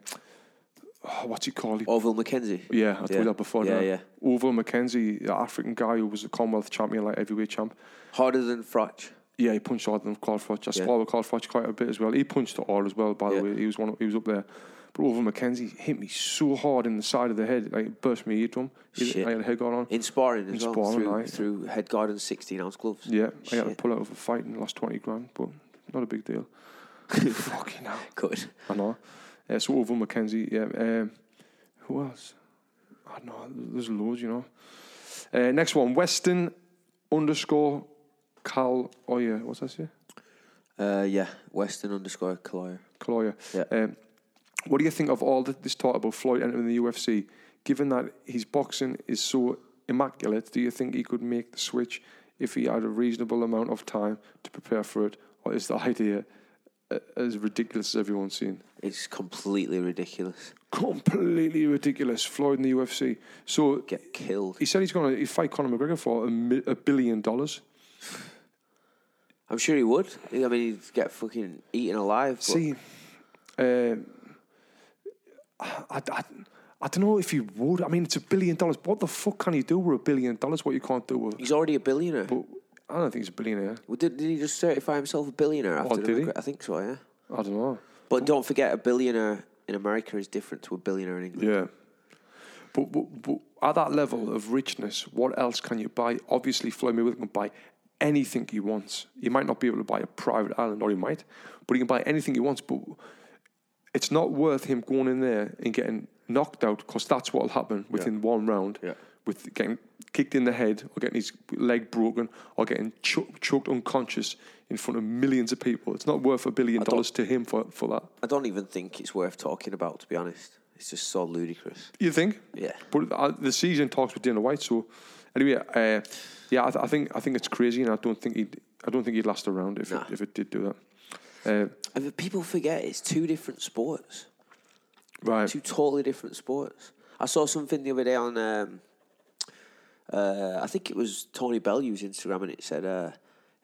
oh, what's he called? He- Orville McKenzie. Yeah, I told Yeah. you that before. Yeah, didn't yeah. Orville McKenzie, the African guy who was a Commonwealth champion, like heavyweight champ. Harder than Froch. Yeah, he punched harder than Carl Froch. I Yeah. sparred with Carl Froch quite a bit as well. He punched it hard as well, by Yeah. the way. He was one. He was up there. But Orville McKenzie hit me so hard in the side of the head, like it burst my eardrum. Shit. I had a head guard on. In sparring In as well, sparring, through, through head guard and 16 ounce gloves. Yeah, I had to pull out of a fight and lost twenty grand, but not a big deal. *laughs* Fucking hell. Good. I know. Uh, so Orville McKenzie, yeah. Um, who else? I don't know. There's loads, you know. Uh, next one, Weston underscore Cal. Yeah, what's that say? Uh, yeah, Western underscore Caloyer. Caloyer. Yeah. Um, what do you think of all this talk about Floyd entering the UFC? Given that his boxing is so immaculate, do you think he could make the switch if he had a reasonable amount of time to prepare for it, or is the *laughs* idea uh, as ridiculous as everyone's seen? It's completely ridiculous. completely ridiculous. Floyd in the UFC. So Get killed. he said he's going to fight Conor McGregor for a, mi- a billion dollars. I'm sure he would. I mean, he'd get fucking eaten alive. But See, um, I, I, I don't know if he would. I mean, it's a billion dollars. What the fuck can you do with a billion dollars? What you can't do with? he's already a billionaire. But I don't think he's a billionaire. Well, did, did he just certify himself a billionaire after Oh, the did he? I think so, yeah. I don't know. But don't forget, a billionaire in America is different to a billionaire in England. Yeah. But, but, but at that level of richness, what else can you buy? Obviously, Floyd Mayweather can buy anything he wants. He might not be able to buy a private island, or he might, but he can buy anything he wants. But it's not worth him going in there and getting knocked out because that's what will happen within one round. Yeah. With getting kicked in the head, or getting his leg broken, or getting cho- choked unconscious in front of millions of people. It's not worth a billion dollars to him for, for that. I don't even think it's worth talking about, to be honest. It's just so ludicrous. You think? Yeah. But uh, the season talks with Dana White, so anyway, uh, yeah, I, th- I think I think it's crazy, and I don't think he'd I don't think he'd last around if Nah. it, if it did do that. Uh, people forget it's two different sports. right. Two totally different sports. I saw something the other day on, um, uh, I think it was Tony Bellew's Instagram, and it said, uh,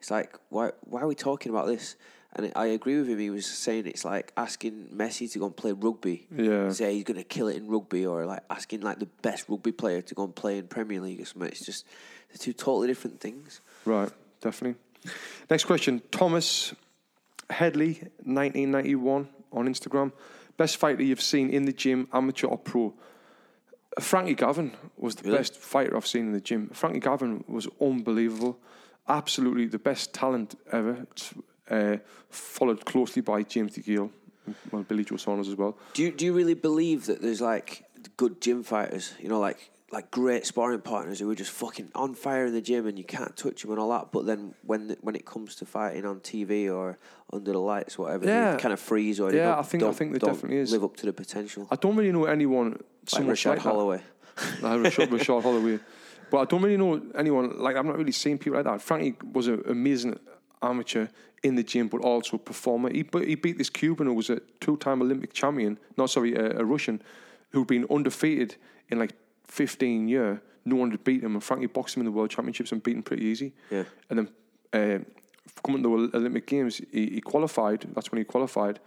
"It's like why why are we talking about this?" And I agree with him. He was saying it's like asking Messi to go and play rugby. Yeah. Say he's gonna kill it in rugby, or like asking like the best rugby player to go and play in Premier League or something. It's just they're two totally different things. Right, definitely. Next question Thomas Headley, 1991, on Instagram. Best fighter you've seen in the gym, amateur or pro? Frankie Gavin was the Really? best fighter I've seen in the gym. Frankie Gavin was unbelievable. Absolutely the best talent ever. Uh, followed closely by James DeGale, well, Billy Joe Saunders as well. Do you, do you really believe that there's like good gym fighters? You know, like like great sparring partners who are just fucking on fire in the gym and you can't touch them and all that. But then when when it comes to fighting on TV or under the lights, whatever, Yeah. they kind of freeze or they Yeah, don't- I think- I think there definitely is. live up to the potential. I don't really know anyone Like Rashad like that. Holloway. *laughs* like Rashad, Rashad Holloway. But I don't really know anyone like I've not really seen people like that. Frankie was an amazing amateur in the gym, but also a performer. He, he beat this Cuban who was a two-time Olympic champion. No, sorry, a, a Russian who'd been undefeated in like 15 year. No one had beat him, and Frankie boxed him in the World Championships and beat him pretty easy. Yeah. And then uh, coming to the Olympic Games, he, he qualified. That's when he qualified.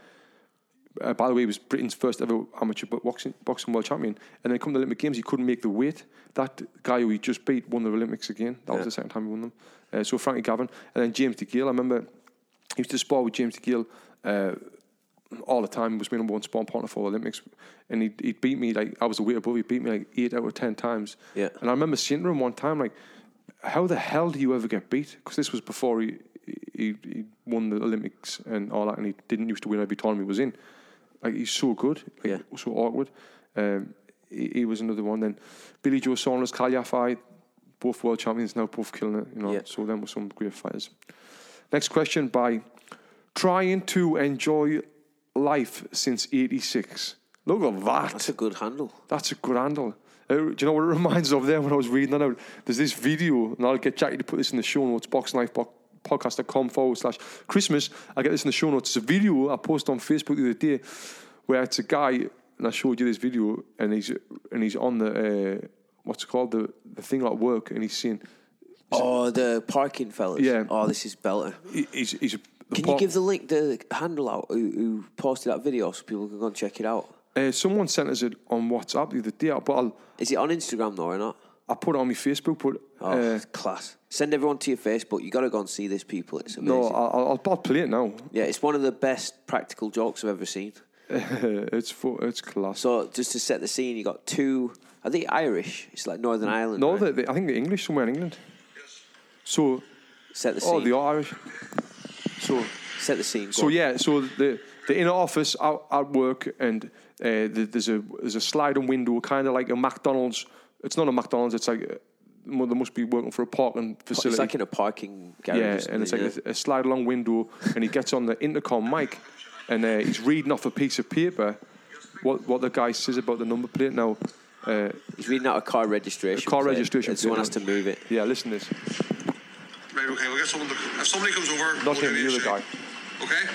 Uh, by the way, he was Britain's first ever amateur boxing, boxing world champion. And then come to the Olympic Games, he couldn't make the weight. That guy who he just beat won the Olympics again. That was the second time he won them. Uh, so Frankie Gavin. And then James DeGale. I remember he used to spar with James DeGale uh, all the time. He was my number one sparring partner for the Olympics. And he he beat me, like, I was a weight above. He beat me like eight out of ten times. Yeah. And I remember saying to him one time, like, how the hell do you ever get beat? Because this was before he he, he won the Olympics and all that, and he didn't used to win every tournament he was in. Like he's so good, like, so awkward. Um, he, he was another one. Then Billy Joe Saunders, Kal Yafai, both world champions now, both killing it. You know, Yeah. so them were some great fighters. Next question by trying to enjoy life since '86. Look at that. That's a good handle. That's a good handle. Uh, do you know what it *laughs* reminds of there when I was reading that out? There's this video, and I'll get Jackie to put this in the show notes, boxlifepodcast.com forward slash Christmas. I'll get this in the show notes. It's a video I posted on Facebook the other day where it's a guy, and I showed you this video, and he's and he's on the, uh, what's it called, the, the thing at work, and he's saying, Oh, the parking fellas. Yeah. Oh, this is belter. he- he's, he's a, Can you give the link, the handle out who, who posted that video so people can go and check it out? uh, someone sent us it on WhatsApp the other day, but I'll, Is it on Instagram though or not? I put it on my Facebook, but Oh, uh, class. Send everyone to your Facebook. You got to go and see this, people. It's amazing. no, I'll, I'll, I'll play it now. yeah, it's one of the best practical jokes I've ever seen. *laughs* it's fu- it's class. So just to set the scene, you got two. Are they Irish? It's like Northern Ireland. No, right? they, I think they're English somewhere in England. So, set the oh, scene. they are Irish. So, set the scene. go so on. yeah, so the the inner office out at work, and uh, the, there's a there's a sliding window, kind of like a McDonald's. It's not a McDonald's. It's like uh, well, they must be working for a parking facility. It's like in a parking garage. yeah, and it's like something, a, a slide along window, and he gets on the intercom mic, and uh, he's reading off a piece of paper what what the guy says about the number plate. Now, uh, He's reading out a car registration. a car plate, registration. and someone has to move it. Yeah, listen to this. Right, okay, we'll get someone to. If somebody comes over, Not we'll him, give you the a other guy. shout. Okay?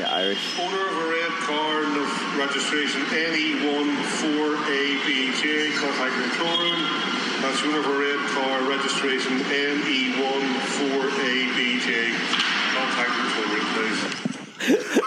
Yeah, Irish. Owner of a red car of registration E NE14ABJ, contact control room. That's owner of a red car registration E NE14ABJ. Contact control room,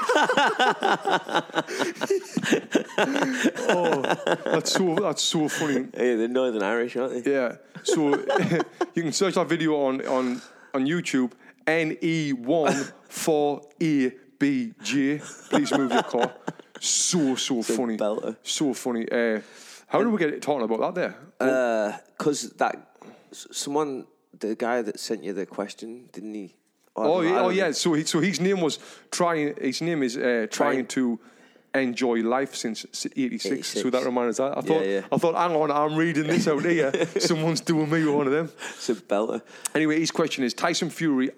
oh, that's so that's so funny. Hey, they're Northern Irish, aren't they? Yeah. So *laughs* you can search that video on on on YouTube. N E one four A B J. Please move your car. So so funny. So funny. Uh, how did we get it talking about that there? Because that someone, the guy that sent you the question, didn't he? Oh, yeah, oh yeah. So he, so his name was trying. His name is uh, trying to enjoy life since '86. So that reminds us. I thought. yeah. I thought. Hang on, I'm reading this out here. *laughs* Someone's doing me one of them. It's a belter. Anyway, his question is: Tyson Fury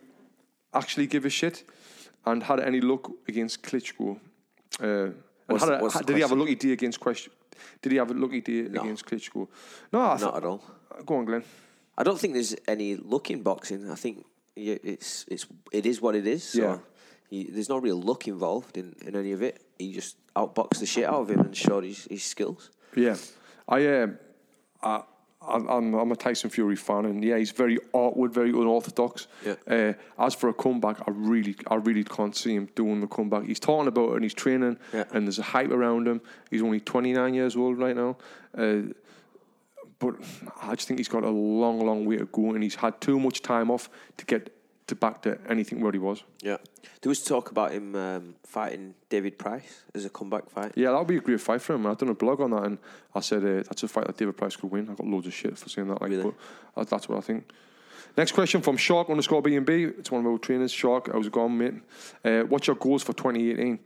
actually give a shit and had any luck against Klitschko? Uh, and What's had a- what's did he have a lucky day against question? Did he have a lucky day against Klitschko? No, I Not at all. Go on, Glenn. I don't think there's any luck in boxing. I think it's it's it is what it is. So Yeah. you, there's no real luck involved in, in any of it. He just outboxed the shit out of him and showed his, his skills. Yeah, I um, I, I'm, I'm I'm a Tyson Fury fan, and yeah, he's very awkward, very unorthodox. Yeah. Uh, as for a comeback, I really, I really can't see him doing the comeback. He's talking about it and he's training, Yeah. and there's a hype around him. He's only 29 years old right now. Uh, but I just think he's got a long, long way to go, and he's had too much time off to get to back to anything where he was. Yeah. There was talk about him um, fighting David Price as a comeback fight. Yeah, that would be a great fight for him. I've done a blog on that, and I said uh, that's a fight that David Price could win. I got loads of shit for saying that, like, but uh, that's what I think. Next question from Shark underscore B and B. It's one of our trainers. Shark, how's it going, mate? Uh, what's your goals for 2018?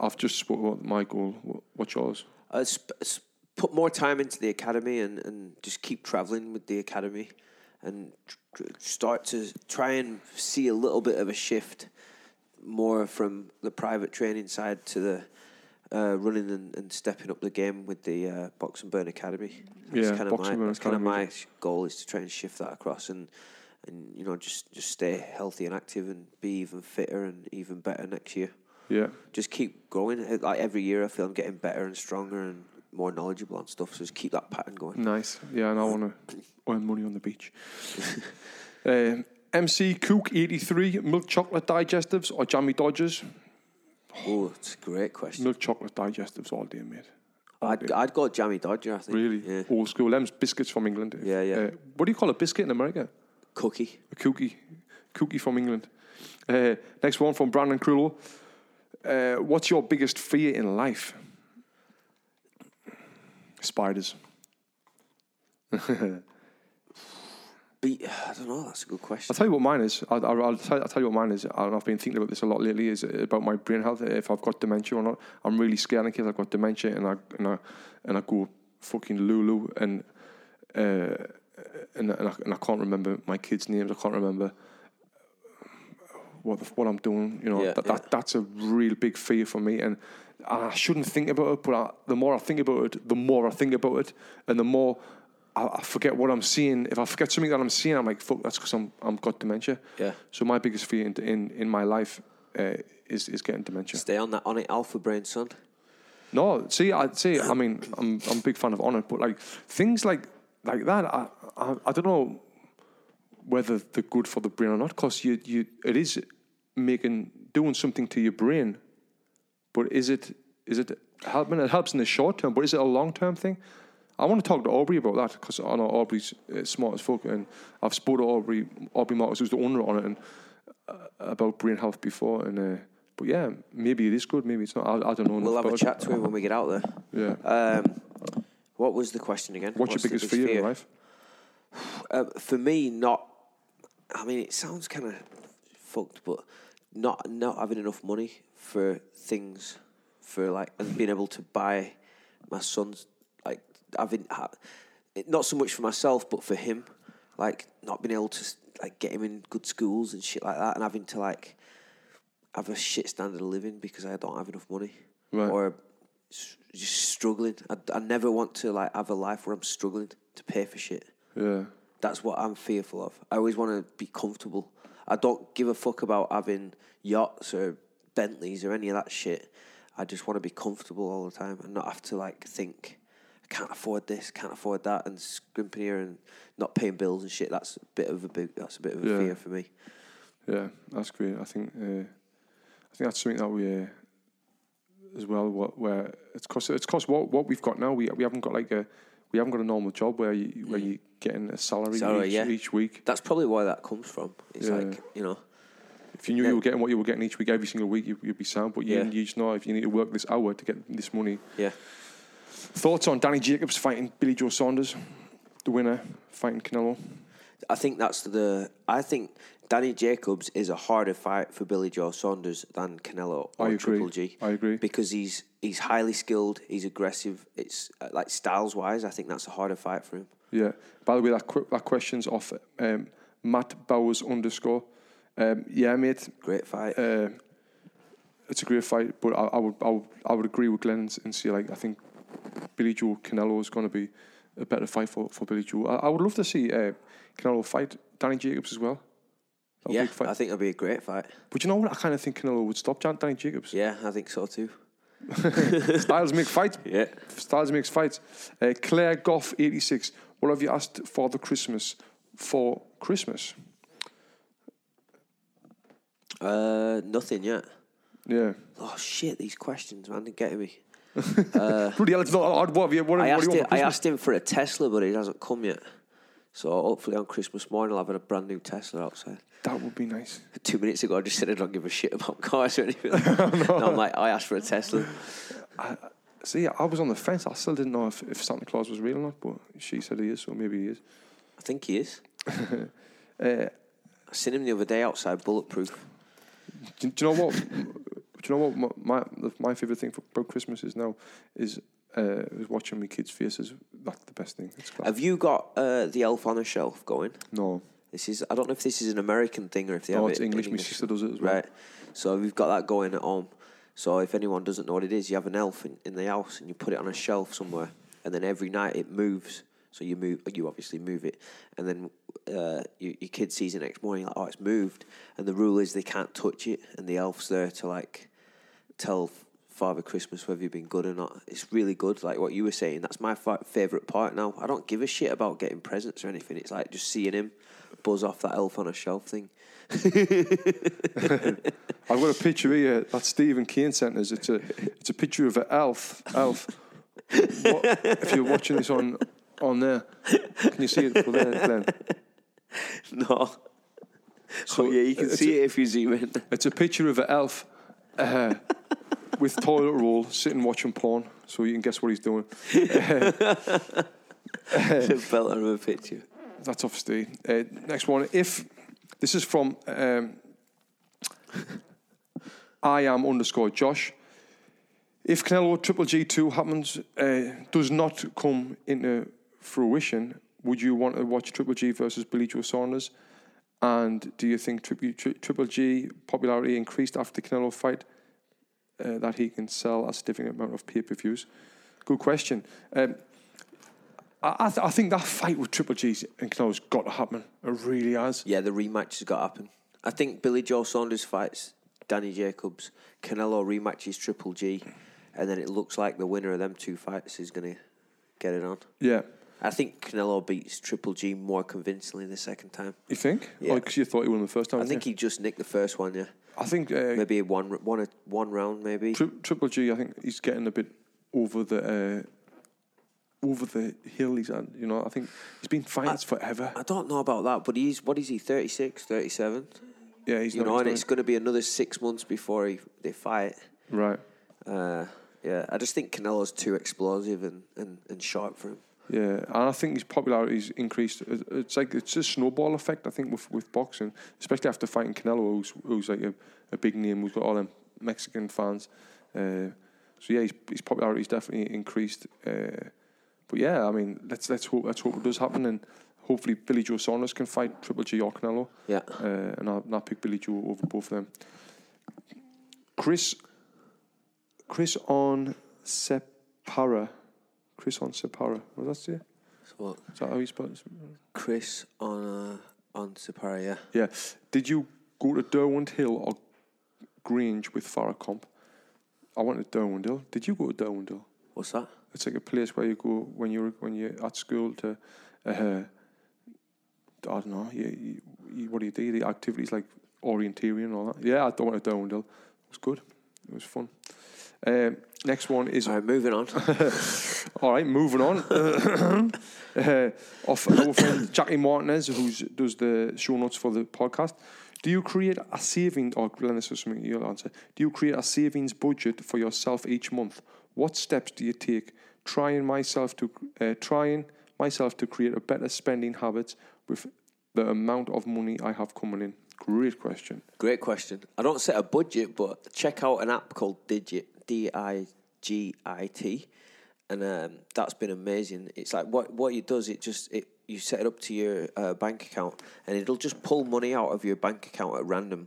I've just spoke about my goal. What- What's yours? Uh, sp- s- put more time into the academy and, and just keep traveling with the academy and tr- start to try and see a little bit of a shift more from the private training side to the uh, running and, and stepping up the game with the uh, Box and Burn Academy. That's Yeah, kind of my that's kind of my goal is to try and shift that across and and you know just just stay healthy and active and be even fitter and even better next year Yeah. just keep growing. Like every year, I feel I'm getting better and stronger and more knowledgeable on stuff. So just keep that pattern going. Nice. Yeah, and I want to *laughs* earn money on the beach. um, MC Cook 83, milk chocolate digestives or jammy dodgers? Oh, it's a great question. Milk chocolate digestives all day, mate. I'd, I'd go Jammy Dodger. I think. Really? Yeah. Old school. Them's biscuits from England. Yeah, yeah. Uh, what do you call a biscuit in America? Cookie. A cookie. Cookie from England. Uh, next one from Brandon Crullo. Uh, what's your biggest fear in life? Spiders. *laughs* I don't know. That's a good question. I'll tell you what mine is. I'll, I'll, I'll, tell, I'll tell you what mine is. And I've been thinking about this a lot lately. Is about my brain health. If I've got dementia or not. I'm really scared in case I've got dementia and I and I and I go fucking Lulu and uh, and, and, I, and I can't remember my kids' names. I can't remember what the, what I'm doing. You know, Yeah, that, yeah. that that's a real big fear for me, and, and I shouldn't think about it. But I, the more I think about it, the more I think about it, and the more I, I forget what I'm seeing. If I forget something that I'm seeing, I'm like, fuck, that's because I'm I'm got dementia. Yeah. So my biggest fear in in, in my life uh, is is getting dementia. Stay on that Onnit, alpha brain, son. No, see, I'd say, I mean, I'm I'm a big fan of Onnit, but like things like like that, I I, I don't know whether they're good for the brain or not, because you you it is making doing something to your brain, but is it is it helping? It helps in the short term, but is it a long term thing? I want to talk to Aubrey about that because I know Aubrey's uh, smart as fuck, and I've spoken to Aubrey Aubrey Marcus, who's the owner Onnit, and uh, about brain health before, and. Uh, but yeah, maybe it is good, maybe it's not. I, I don't know. We'll have a it. chat to him when we get out there. Yeah. Um, what was the question again? What's, your the biggest fear in life? *sighs* Uh, for me, not. I mean, it sounds kind of fucked, but not not having enough money for things, for like and being able to buy my son's like having not so much for myself, but for him, like not being able to like get him in good schools and shit like that, and having to like have a shit standard of living because I don't have enough money, Right. or just struggling. I, I never want to like have a life where I'm struggling to pay for shit. Yeah. That's what I'm fearful of. I always want to be comfortable. I don't give a fuck about having yachts or Bentleys or any of that shit. I just want to be comfortable all the time and not have to like think I can't afford this, can't afford that, and scrimping here and not paying bills and shit. That's a bit of a big. That's a bit of a Yeah. fear for me. Yeah, that's great. I think uh, I think that's something that we uh, as well. What where it's cost it's cost what what we've got now. We we haven't got like a we haven't got a normal job where you where you getting a salary, Salary, each, yeah. each week. That's probably where that comes from. It's Yeah. like you know, If you knew you were getting what you were getting each week, every single week, you, you'd be sound. But you, Yeah. you just know if you need to work this hour to get this money. Yeah. Thoughts on Danny Jacobs fighting Billy Joe Saunders, the winner fighting Canelo? I think that's the. I think Danny Jacobs is a harder fight for Billy Joe Saunders than Canelo or I agree. Triple G. I agree. because he's he's highly skilled. He's aggressive. It's uh, like styles wise, I think that's a harder fight for him. Yeah. By the way, that qu- that question's off um, Matt Bowers underscore. Um, yeah, mate. Great fight. Uh, it's a great fight, but I, I would I would I would agree with Glenn and say like I think Billy Joe Canelo is going to be a better fight for, for Billy Joe. I, I would love to see uh, Canelo fight Danny Jacobs as well. That would yeah. I think it'll be a great fight. But you know what? I kind of think Canelo would stop Danny Jacobs. Yeah, I think so too. *laughs* Styles make fights. *laughs* Yeah. Styles makes fights. Uh, Claire Goff, 86. What have you asked for the Christmas? For Christmas? Uh, nothing yet. Yeah. Oh shit! These questions, man, they're getting me. *laughs* Bloody hell, it's not hard. What have you, what, I asked him. for I asked him for a Tesla, but he hasn't come yet. So hopefully on Christmas morning I'll have a brand new Tesla outside. That would be nice. Two minutes ago I just said I don't give a shit about cars or anything. *laughs* no. I'm like I asked for a Tesla. See, I was on the fence. I still didn't know if, if Santa Claus was real or not, but she said he is, so maybe he is. I think he is. *laughs* uh, I seen him the other day outside Bulletproof. Do, do you know what? do you know what my my, my favorite thing for, about Christmas is now is uh, is watching my kids' faces. That's the best thing. It's. Have you got uh, the Elf on a Shelf going? No. This is I don't know if this is an American thing or if they No, have it's it in English. My sister does it as well. Right. So we've got that going at home. So if anyone doesn't know what it is, you have an elf in, in the house and you put it on a shelf somewhere, and then every night it moves. So you move, you obviously move it, and then uh, you, your kid sees it next morning, like, oh, it's moved. And the rule is they can't touch it, and the elf's there to like tell Father Christmas whether you've been good or not. It's really good, like what you were saying. That's my fa- favorite part now. I don't give a shit about getting presents or anything. It's like just seeing him buzz off that elf on a shelf thing. *laughs* I've got a picture here that Stephen Kane sent us. It's a it's a picture of an elf. Elf. What, if you're watching this on on there, can you see it from there, Glenn? No. So yeah, you can see a- it if you zoom in. It's a picture of an elf uh, with toilet roll sitting watching porn, so you can guess what he's doing. It's a belter of a picture. that's obviously uh, next one. If this is from um, I am underscore Josh. If Canelo Triple G two happens uh, does not come into fruition, would you want to watch Triple G versus Billy Joe Saunders? And do you think Triple, Tri- Triple G popularity increased after the Canelo fight uh, that he can sell a significant amount of pay per views? Good question. Um, I, I, th- I think that fight with Triple G and Canelo's got to happen. It really has. Yeah, the rematch has got to happen. I think Billy Joe Saunders fights Danny Jacobs, Canelo rematches Triple G, and then it looks like the winner of them two fights is going to get it on. Yeah. I think Canelo beats Triple G more convincingly the second time. You think? Yeah. Because you thought he won the first time. I think you? he just nicked the first one, yeah. I think uh, maybe one one one round, maybe. Tri- Triple G. I think he's getting a bit over the uh, over the hill. He's at. You know, I think he's been fighting forever. I don't know about that, but he's what is he 36, 37? Yeah, he's you know, he's and it's going to be another six months before he, they fight. Right. Uh, yeah, I just think Canelo's too explosive and, and, and sharp for him. Yeah, and I think his popularity's increased. It's like it's a snowball effect. I think with, with boxing, especially after fighting Canelo, who's, who's like a, a big name, who's got all them Mexican fans. Uh, so yeah, his, his popularity's definitely increased. Uh, but yeah, I mean, let's let's hope let's hope it does happen, and hopefully Billy Joe Saunders can fight Triple G or Canelo. Yeah. uh, and I'll, and I'll pick Billy Joe over both of them. Chris, Chris on Separa, Chris on Separa. Was that say? What? Is that how you spell it? Chris on uh, on Sapara, yeah. Yeah. Did you go to Derwent Hill or Grange with Farah Comp? I went to Derwent Hill. Did you go to Derwent Hill? What's that? It's like a place where you go when you're when you're at school to, uh, I don't know. You, you, you, what do you do? The activities like orienteering and all that. Yeah, I went to Derwent Hill. It was good. It was fun. Um, next one is. All right, moving on. *laughs* All right, moving on. *coughs* uh, off our friend Jackie Martinez, who does the show notes for the podcast. Do you create a saving, or Glenn, this is something you'll answer. Do you create a savings budget for yourself each month? What steps do you take? Trying myself to uh, trying myself to create a better spending habits with the amount of money I have coming in. Great question. Great question. I don't set a budget, but check out an app called Digit, D I G I T, and um, that's been amazing. It's like what what it does. It just it you set it up to your uh, bank account, and it'll just pull money out of your bank account at random.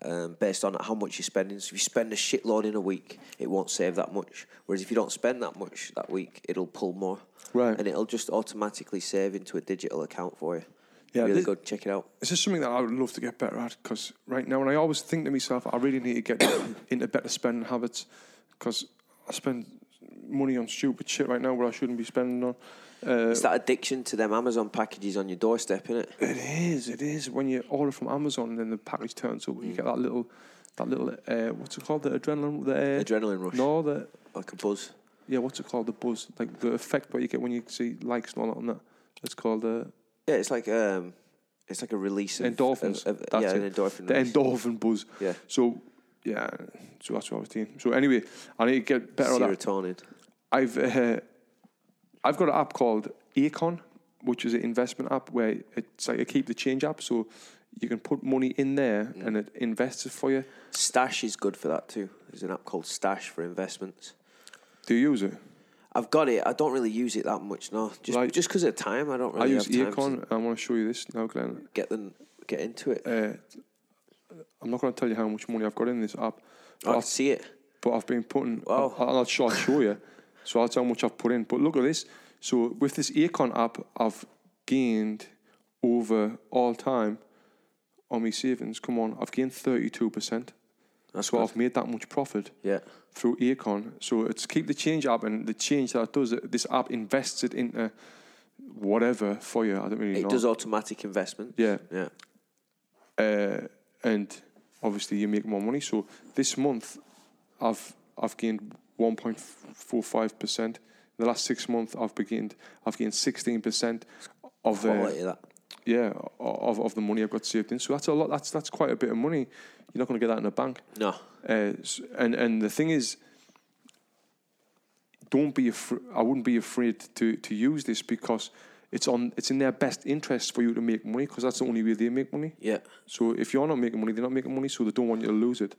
Um, based on how much you're spending. So if you spend a shitload in a week, it won't save that much. Whereas if you don't spend that much that week, it'll pull more. Right. And it'll just automatically save into a digital account for you. Yeah, really this- good. Check it out. This is something that I would love to get better at because right now, and I always think to myself, I really need to get *coughs* into better spending habits because I spend money on stupid shit right now where I shouldn't be spending on. Uh, It's that addiction to them Amazon packages on your doorstep, isn't it? it is, it is. When you order from Amazon and then the package turns up, you get that little, that little, uh, what's it called? The adrenaline, the uh, Adrenaline rush. No, the like a buzz. Yeah, what's it called? The buzz, like the effect what you get when you see likes and all that on that. It's called uh, Yeah, it's like um, it's like a release of endorphins. Of, of, That's yeah, it. an endorphin. The release. endorphin buzz. Yeah. So yeah, so that's what I was doing. So anyway, I need to get better at that. Serotonin. I've uh, I've got an app called Acorns, which is an investment app where it's like a keep the change app. So you can put money in there Mm. and it invests it for you. Stash is good for that too. There's an app called Stash for investments. Do you use it? I've got it. I don't really use it that much. No, just Like- just because of time. I don't really I use time Acorns. I want to show you this now, Glenn. get them get into it. Uh, I'm not going to tell you how much money I've got in this app. I can see it. But I've been putting. Wow. I'll, I'll, show, I'll show you. So that's how much I've put in. But look at this. So with this Acorns app, I've gained over all time on my savings. Come on, I've gained 32%. That's so good. I've made that much profit Yeah. through Acorns. So it's keep the change app, and the change that it does, this app invests it into whatever for you. I don't really It know. does automatic investment. Yeah. Yeah. uh, and obviously you make more money. So this month, I've I've gained one point four five percent. The last six months, I've gained I've gained sixteen percent of the yeah of, of the money I've got saved in. So that's a lot. That's that's quite a bit of money. You're not going to get that in a bank. No. Uh, and and the thing is, don't be. I wouldn't be afraid to to use this because it's on it's in their best interest for you to make money because that's the only way they make money. Yeah. So if you're not making money, they're not making money, so they don't want you to lose it.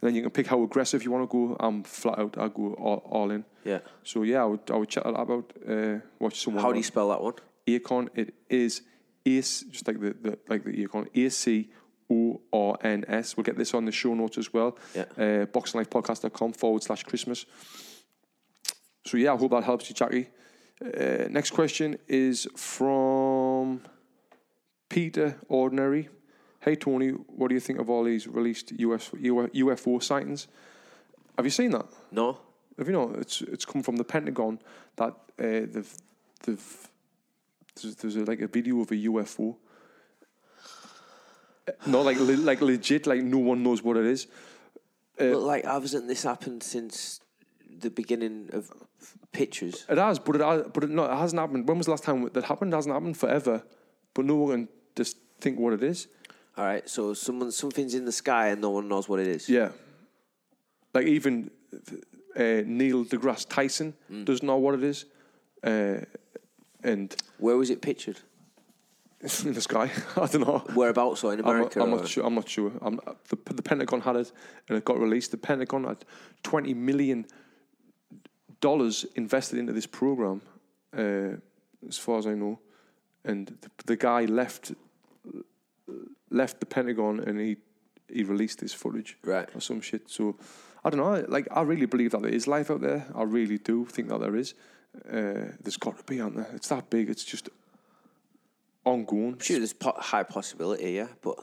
And then you can pick how aggressive you want to go. I'm flat out. I go all, all in. Yeah. So yeah, I would I would check that out. Uh, watch someone. How do you spell that one? Acorns. It is Ace, just like the, the like the Acorns. A C O R N S. We'll get this on the show notes as well. Yeah. Uh, boxinglifepodcast.com forward slash Christmas. So yeah, I hope that helps you, Jackie. Uh, next question is from Peter Ordinary. Hey Tony, what do you think of all these released US, UFO sightings? Have you seen that? No. Have you know? It's it's come from the Pentagon that uh, they've they've there's, there's a, like a video of a UFO. Not like le- like legit, like no one knows what it is. Uh, but like, hasn't this happened since the beginning of pictures? It has, but it has, but it, no, it hasn't happened. When was the last time that happened? It hasn't happened forever, but no one can just think what it is. All right, so someone something's in the sky and no one knows what it is. Yeah, like even uh, Neil deGrasse Tyson doesn't know what it is, uh, and where was it pictured? *laughs* in the sky. *laughs* I don't know Whereabouts or in I'm not- America? I'm not, sure. I'm not sure. I'm, the, the Pentagon had it, and it got released. The Pentagon had twenty million dollars invested into this program, uh, as far as I know, and the, the guy left left the Pentagon, and he he released this footage, right, or some shit. So I don't know. Like I really believe that there is life out there. I really do think that there is. Uh, there's got to be, aren't there? It's that big. It's just ongoing. Sure there's po- high possibility, yeah, but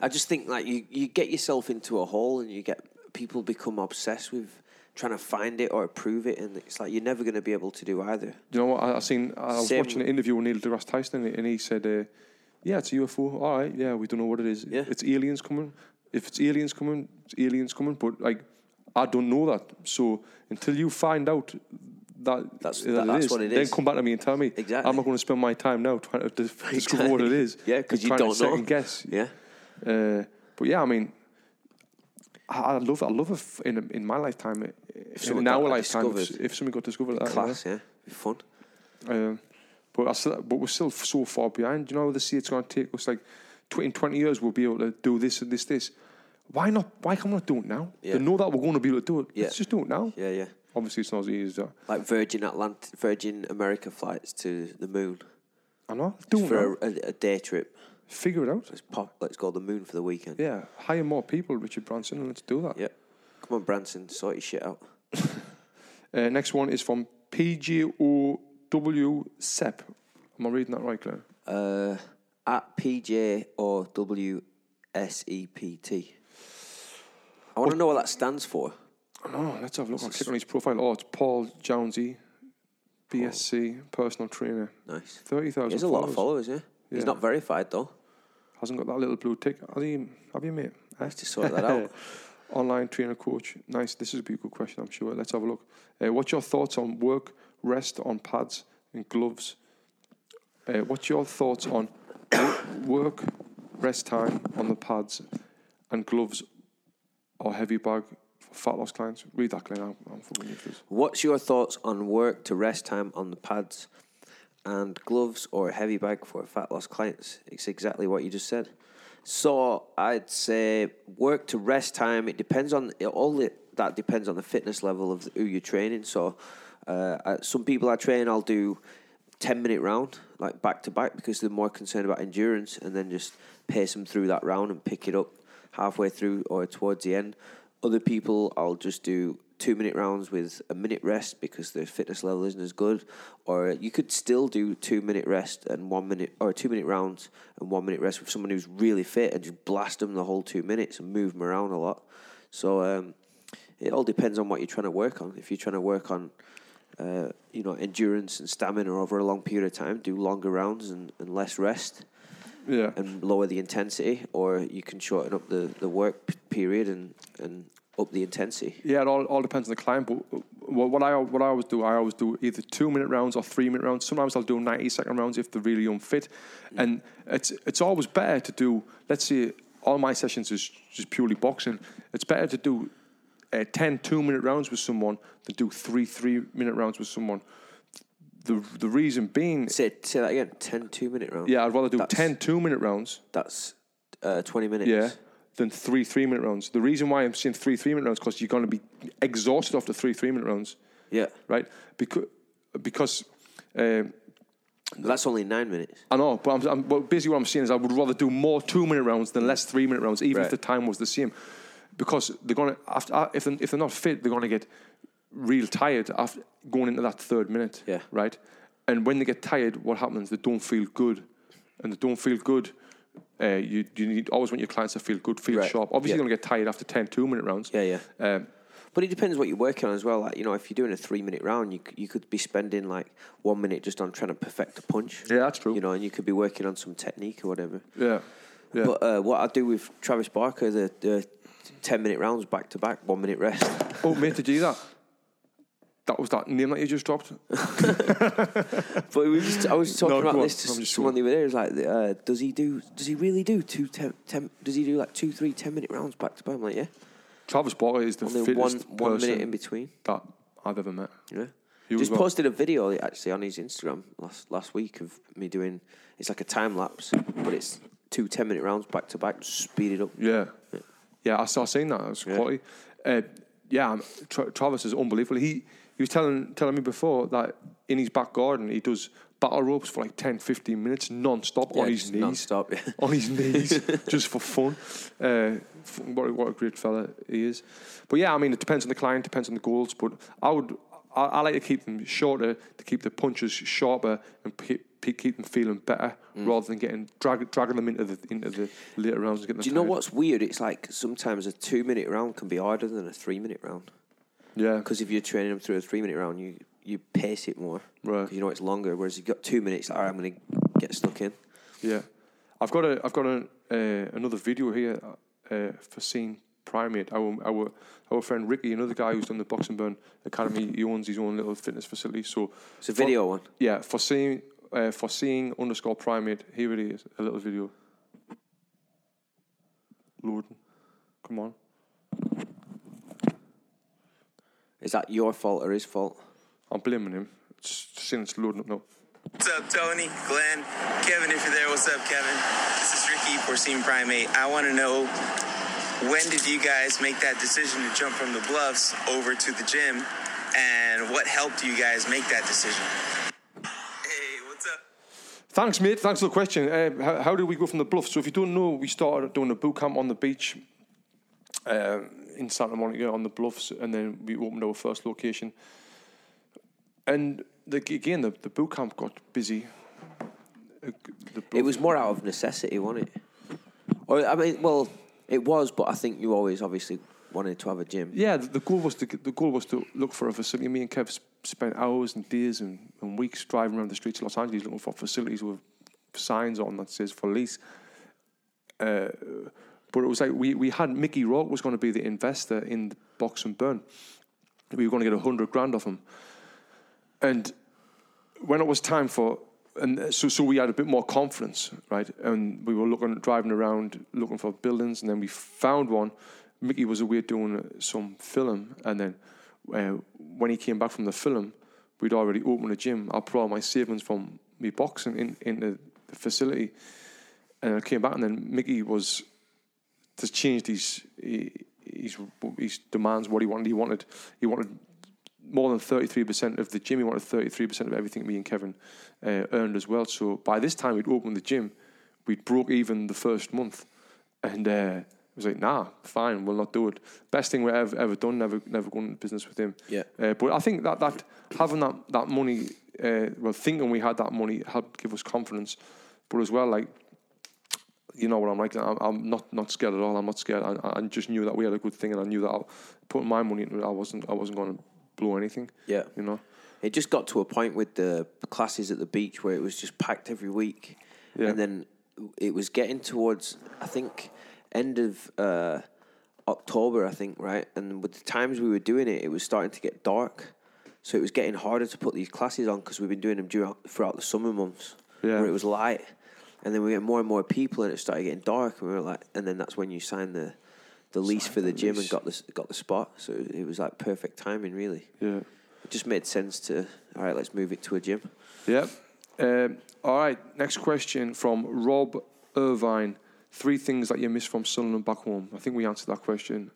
I just think like you, you get yourself into a hole and you get people become obsessed with trying to find it or prove it, and it's like you're never going to be able to do either. Do you know what I, I seen? I was Same- watching an interview with Neil deGrasse Tyson, and he said, uh, "Yeah, it's a UFO. All right, yeah, we don't know what it is. Yeah. It's aliens coming. If it's aliens coming, it's aliens coming. But like, I don't know that. So until you find out that That's- that that- that's is, what it then is. come back to me and tell me. Exactly. I'm not going to spend my time now trying to *laughs* dis- discover what it is. Yeah, because you don't know. second Guess. Yeah. Uh, but yeah, I mean. I love, I love if in in my lifetime, in, someone in our lifetime, if, if something got discovered, that, Class, yeah, Be fun. um, but I still, but we're still so far behind. You know, they see it's going to take us like in twenty years we'll be able to do this and this this. Why not? Why can't we not do it now? Yeah. They know that we're going to be able to do it. Yeah. Let's just do it now. Yeah, yeah. Obviously, it's not as easy as that. Like Virgin Atlantic, Virgin America flights to the moon. I know. Do it for a, a day trip. Figure it out. Let's pop. Let's go to the moon for the weekend. Yeah, hire more people, Richard Branson, and let's do that. Yep. Come on, Branson, sort your shit out. *laughs* Uh, next one is from PGOW Sep. Am I reading that right, Claire? Uh, at PJ or W S E P T. I want to know what that stands for. Oh, let's have a look. I'll click on his profile. Oh, it's Paul Jonesy, BSc, personal trainer. Nice. 30,000 He has a lot of followers, yeah. He's not verified though. Hasn't got that little blue tick. Has he, have you, mate? Nice to sort that out. Online trainer coach. Nice. This is a good question, I'm sure. Let's have a look. Uh, what's your thoughts on work, rest on pads and gloves? Uh, what's your thoughts on *coughs* work, rest time on the pads and gloves or heavy bag for fat loss clients? Read that, Glenn. I'm, I'm fucking useless. What's your thoughts on work to rest time on the pads and gloves or a heavy bag for fat loss clients? It's exactly what you just said. So I'd say work to rest time. It depends on it, all the, that depends on the fitness level of who you're training. So uh, some people I train, I'll do ten minute round like back to back because they're more concerned about endurance, and then just pace them through that round and pick it up halfway through or towards the end. Other people, I'll just do two minute rounds with a minute rest because their fitness level isn't as good. Or you could still do two minute rest and one minute, or two minute rounds and one minute rest with someone who's really fit and just blast them the whole two minutes and move them around a lot. So um, it all depends on what you're trying to work on. If you're trying to work on, uh, you know, endurance and stamina over a long period of time, do longer rounds and, and less rest Yeah. and lower the intensity, or you can shorten up the, the work period and, and up the intensity. Yeah, it all, all depends on the client. But what, what I what I always do, I always do either two minute rounds or three minute rounds. Sometimes I'll do ninety second rounds if they're really unfit, and it's it's always better to do. Let's say all my sessions is just purely boxing. It's better to do uh, 10 two minute rounds with someone than do three three minute rounds with someone. the the reason being, say say that again. 10 two minute rounds. yeah, I'd rather do That's- 10 two minute rounds. That's uh, twenty minutes. Yeah. Than three three minute rounds. The reason why I'm saying three three minute rounds because you're going to be exhausted after three three minute rounds. Yeah. Right. Because because. Um, That's only nine minutes. I know, but I'm, I'm, but basically what I'm saying is I would rather do more two minute rounds than less three minute rounds, even if the time was the same, because they're gonna after uh, if they're, if they're not fit, they're gonna get real tired after going into that third minute. Yeah. Right. And when they get tired, what happens? They don't feel good, and they don't feel good. Uh, you you need always want your clients to feel good, feel Right. sharp. Obviously, Yeah. they're gonna get tired after 10 two minute rounds. Yeah, yeah. Um, But it depends what you're working on as well. Like you know, if you're doing a three minute round, you you could be spending like one minute just on trying to perfect a punch. Yeah, that's true. You know, and you could be working on some technique or whatever. yeah. Yeah. But uh, what I do with Travis Barker, the, the ten minute rounds back to back, one minute rest. oh, mate, to do that? *laughs* That was that name that you just dropped. *laughs* But we just, I was talking No, about on. this to someone the other day. It was like, uh, does he do? Does he really do two ten, ten? Does he do like two, three, ten minute rounds back to back? I'm like, yeah. Travis Barker is the Only fittest one one minute in between. that I've ever met. Yeah. You Just posted a video actually on his Instagram last last week of me doing. It's like a time lapse, but it's two 10 minute rounds back to back, speed it up. Yeah, yeah, I saw seeing that. It was quality. Uh, yeah, Tra- Travis is unbelievable. He he was telling telling me before that in his back garden he does battle ropes for like 10, 15 minutes non-stop Yeah, *laughs* on his knees. non-stop, yeah. on his *laughs* knees, just for fun. Uh, what, a- what a great fella he is. But yeah, I mean, it depends on the client, depends on the goals. But I would, I, I like to keep them shorter to keep the punches sharper and keep, keep them feeling better Mm. rather than getting drag, dragging them into the into the later rounds and getting Do you know what's weird? It's like sometimes a two minute round can be harder than a three minute round. Yeah. Because if you're training them through a three minute round, you you pace it more. Right. You know it's longer. Whereas you've got two minutes. All right, I'm going to get stuck in. Yeah, I've got a I've got a, uh, another video here uh, for seeing primate. Our our our friend Ricky, another guy who's done the Box and Burn Academy, he owns his own little fitness facility. So It's a for- video one. Yeah, for seeing uh, for seeing underscore primate. Here it is, a little video. Loading, come on. Is that your fault or his fault? I'm blaming him. It's saying it's loading up now. What's up, Tony, Glenn, Kevin, if you're there? What's up, Kevin? This is Ricky, Porcine Primate. I want to know when did you guys make that decision to jump from the bluffs over to the gym, and what helped you guys make that decision? Hey, what's up? Thanks, mate. Thanks for the question. Uh, how, how did we go from the bluff? So, if you don't know, we started doing a boot camp on the beach uh, in Santa Monica on the bluffs, and then we opened our first location. And the, again, the, the boot camp got busy. It was more out of necessity, wasn't it? Or I mean, well, it was, but I think you always obviously wanted to have a gym. Yeah, the, the goal was to the goal was to look for a facility. Me and Kev spent hours and days and, and weeks driving around the streets of Los Angeles looking for facilities with signs on that says for lease. Uh, but it was like we, we had Mickey Rourke was going to be the investor in the box and burn. We were going to get a hundred grand off him, and when it was time for and so so we had a bit more confidence, right? And we were looking, driving around, looking for buildings, and then we found one. Mickey was away doing uh, some film, and then uh, when he came back from the film, we'd already opened a gym. I all my savings from me boxing in into the facility, and I came back, and then Mickey was just changed his his his demands. What he wanted, he wanted he wanted more than 33% of the gym. He wanted 33% of everything me and Kevin uh, earned as well. So by this time, we'd opened the gym. We'd broke even the first month. And uh, it was like, nah, fine, we'll not do it. Best thing we've ever, ever done, never never gone into business with him. Yeah. Uh, but I think that, that having that, that money, uh, well, thinking we had that money helped give us confidence. But as well, like, you know what I'm like. I'm, I'm not not scared at all. I'm not scared. I, I just knew that we had a good thing, and I knew that I, putting my money into it, I wasn't I wasn't going to blow anything. Yeah. you know. It just got to a point with the classes at the beach where it was just packed every week, Yeah. and then it was getting towards I think end of uh, October, I think, right? And with the times we were doing it, it was starting to get dark, so it was getting harder to put these classes on because we've been doing them throughout, throughout the summer months Yeah. where it was light, and then we get more and more people, and it started getting dark, and we were like, and then that's when you signed the the lease for the the gym lease. and got the got the spot, so it was like perfect timing, really. Yeah. It just made sense to all right. Let's move it to a gym. Yep. Um, all right. Next question from Rob Irvine. Three things that you miss from Sunderland back home. I think we answered that question.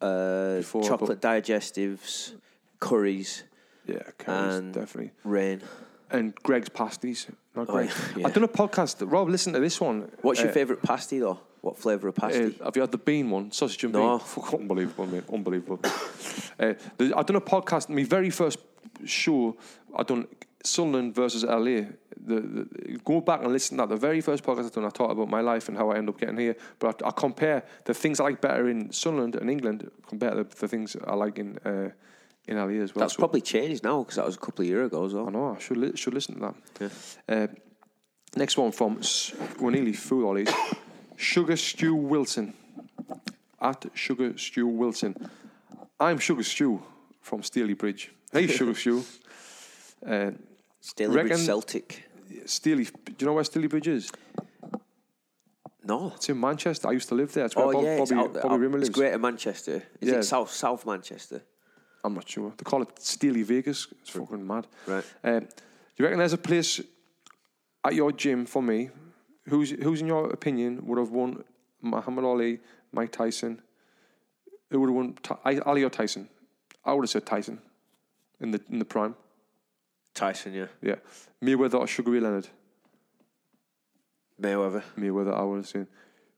Uh, Before, chocolate digestives, curries. Yeah, curries, and definitely. Rain. And Greggs pasties. Not Oh, Greg. yeah. I've done a podcast. Rob, listen to this one. What's your Uh, favourite pasty though? What flavour of pasty? Uh, have you had the bean one? Sausage and No. *laughs* bean? Unbelievable, mate. Unbelievable. uh, the- I've done a podcast. My very first show, I've done Sunderland versus LA. The, the, go back and listen to that. The very first podcast I've done, I talked about my life and how I end up getting here. But I, I compare the things I like better in Sunderland and England compared to the things I like in uh, in LA as well. That's So- probably changed now because that was a couple of years ago as well. I know. I should li- should listen to that. Uh, next one from we're nearly all these. Sugar Stew Wilson at Sugar Stew Wilson. I'm Sugar Stew from Stalybridge. Hey, Sugar *laughs* Stew. Uh, Stalybridge Celtic. Steely. Do you know where Stalybridge is? No. It's in Manchester. I used to live there. It's where Oh Bob, yeah, it's, out, Bobby out- Rimmer it's. Greater Manchester. Is Yeah. it South South Manchester? I'm not sure. They call it Steely Vegas. It's fucking mad. Right. Uh, do you reckon there's a place at your gym for me? Who's who's in your opinion would have won Muhammad Ali, Mike Tyson? Who would have won Ty- I- Ali or Tyson? I would have said Tyson in the in the prime. Tyson, yeah. Yeah, Mayweather or Sugar Ray Leonard? Mayweather. Mayweather. I would have said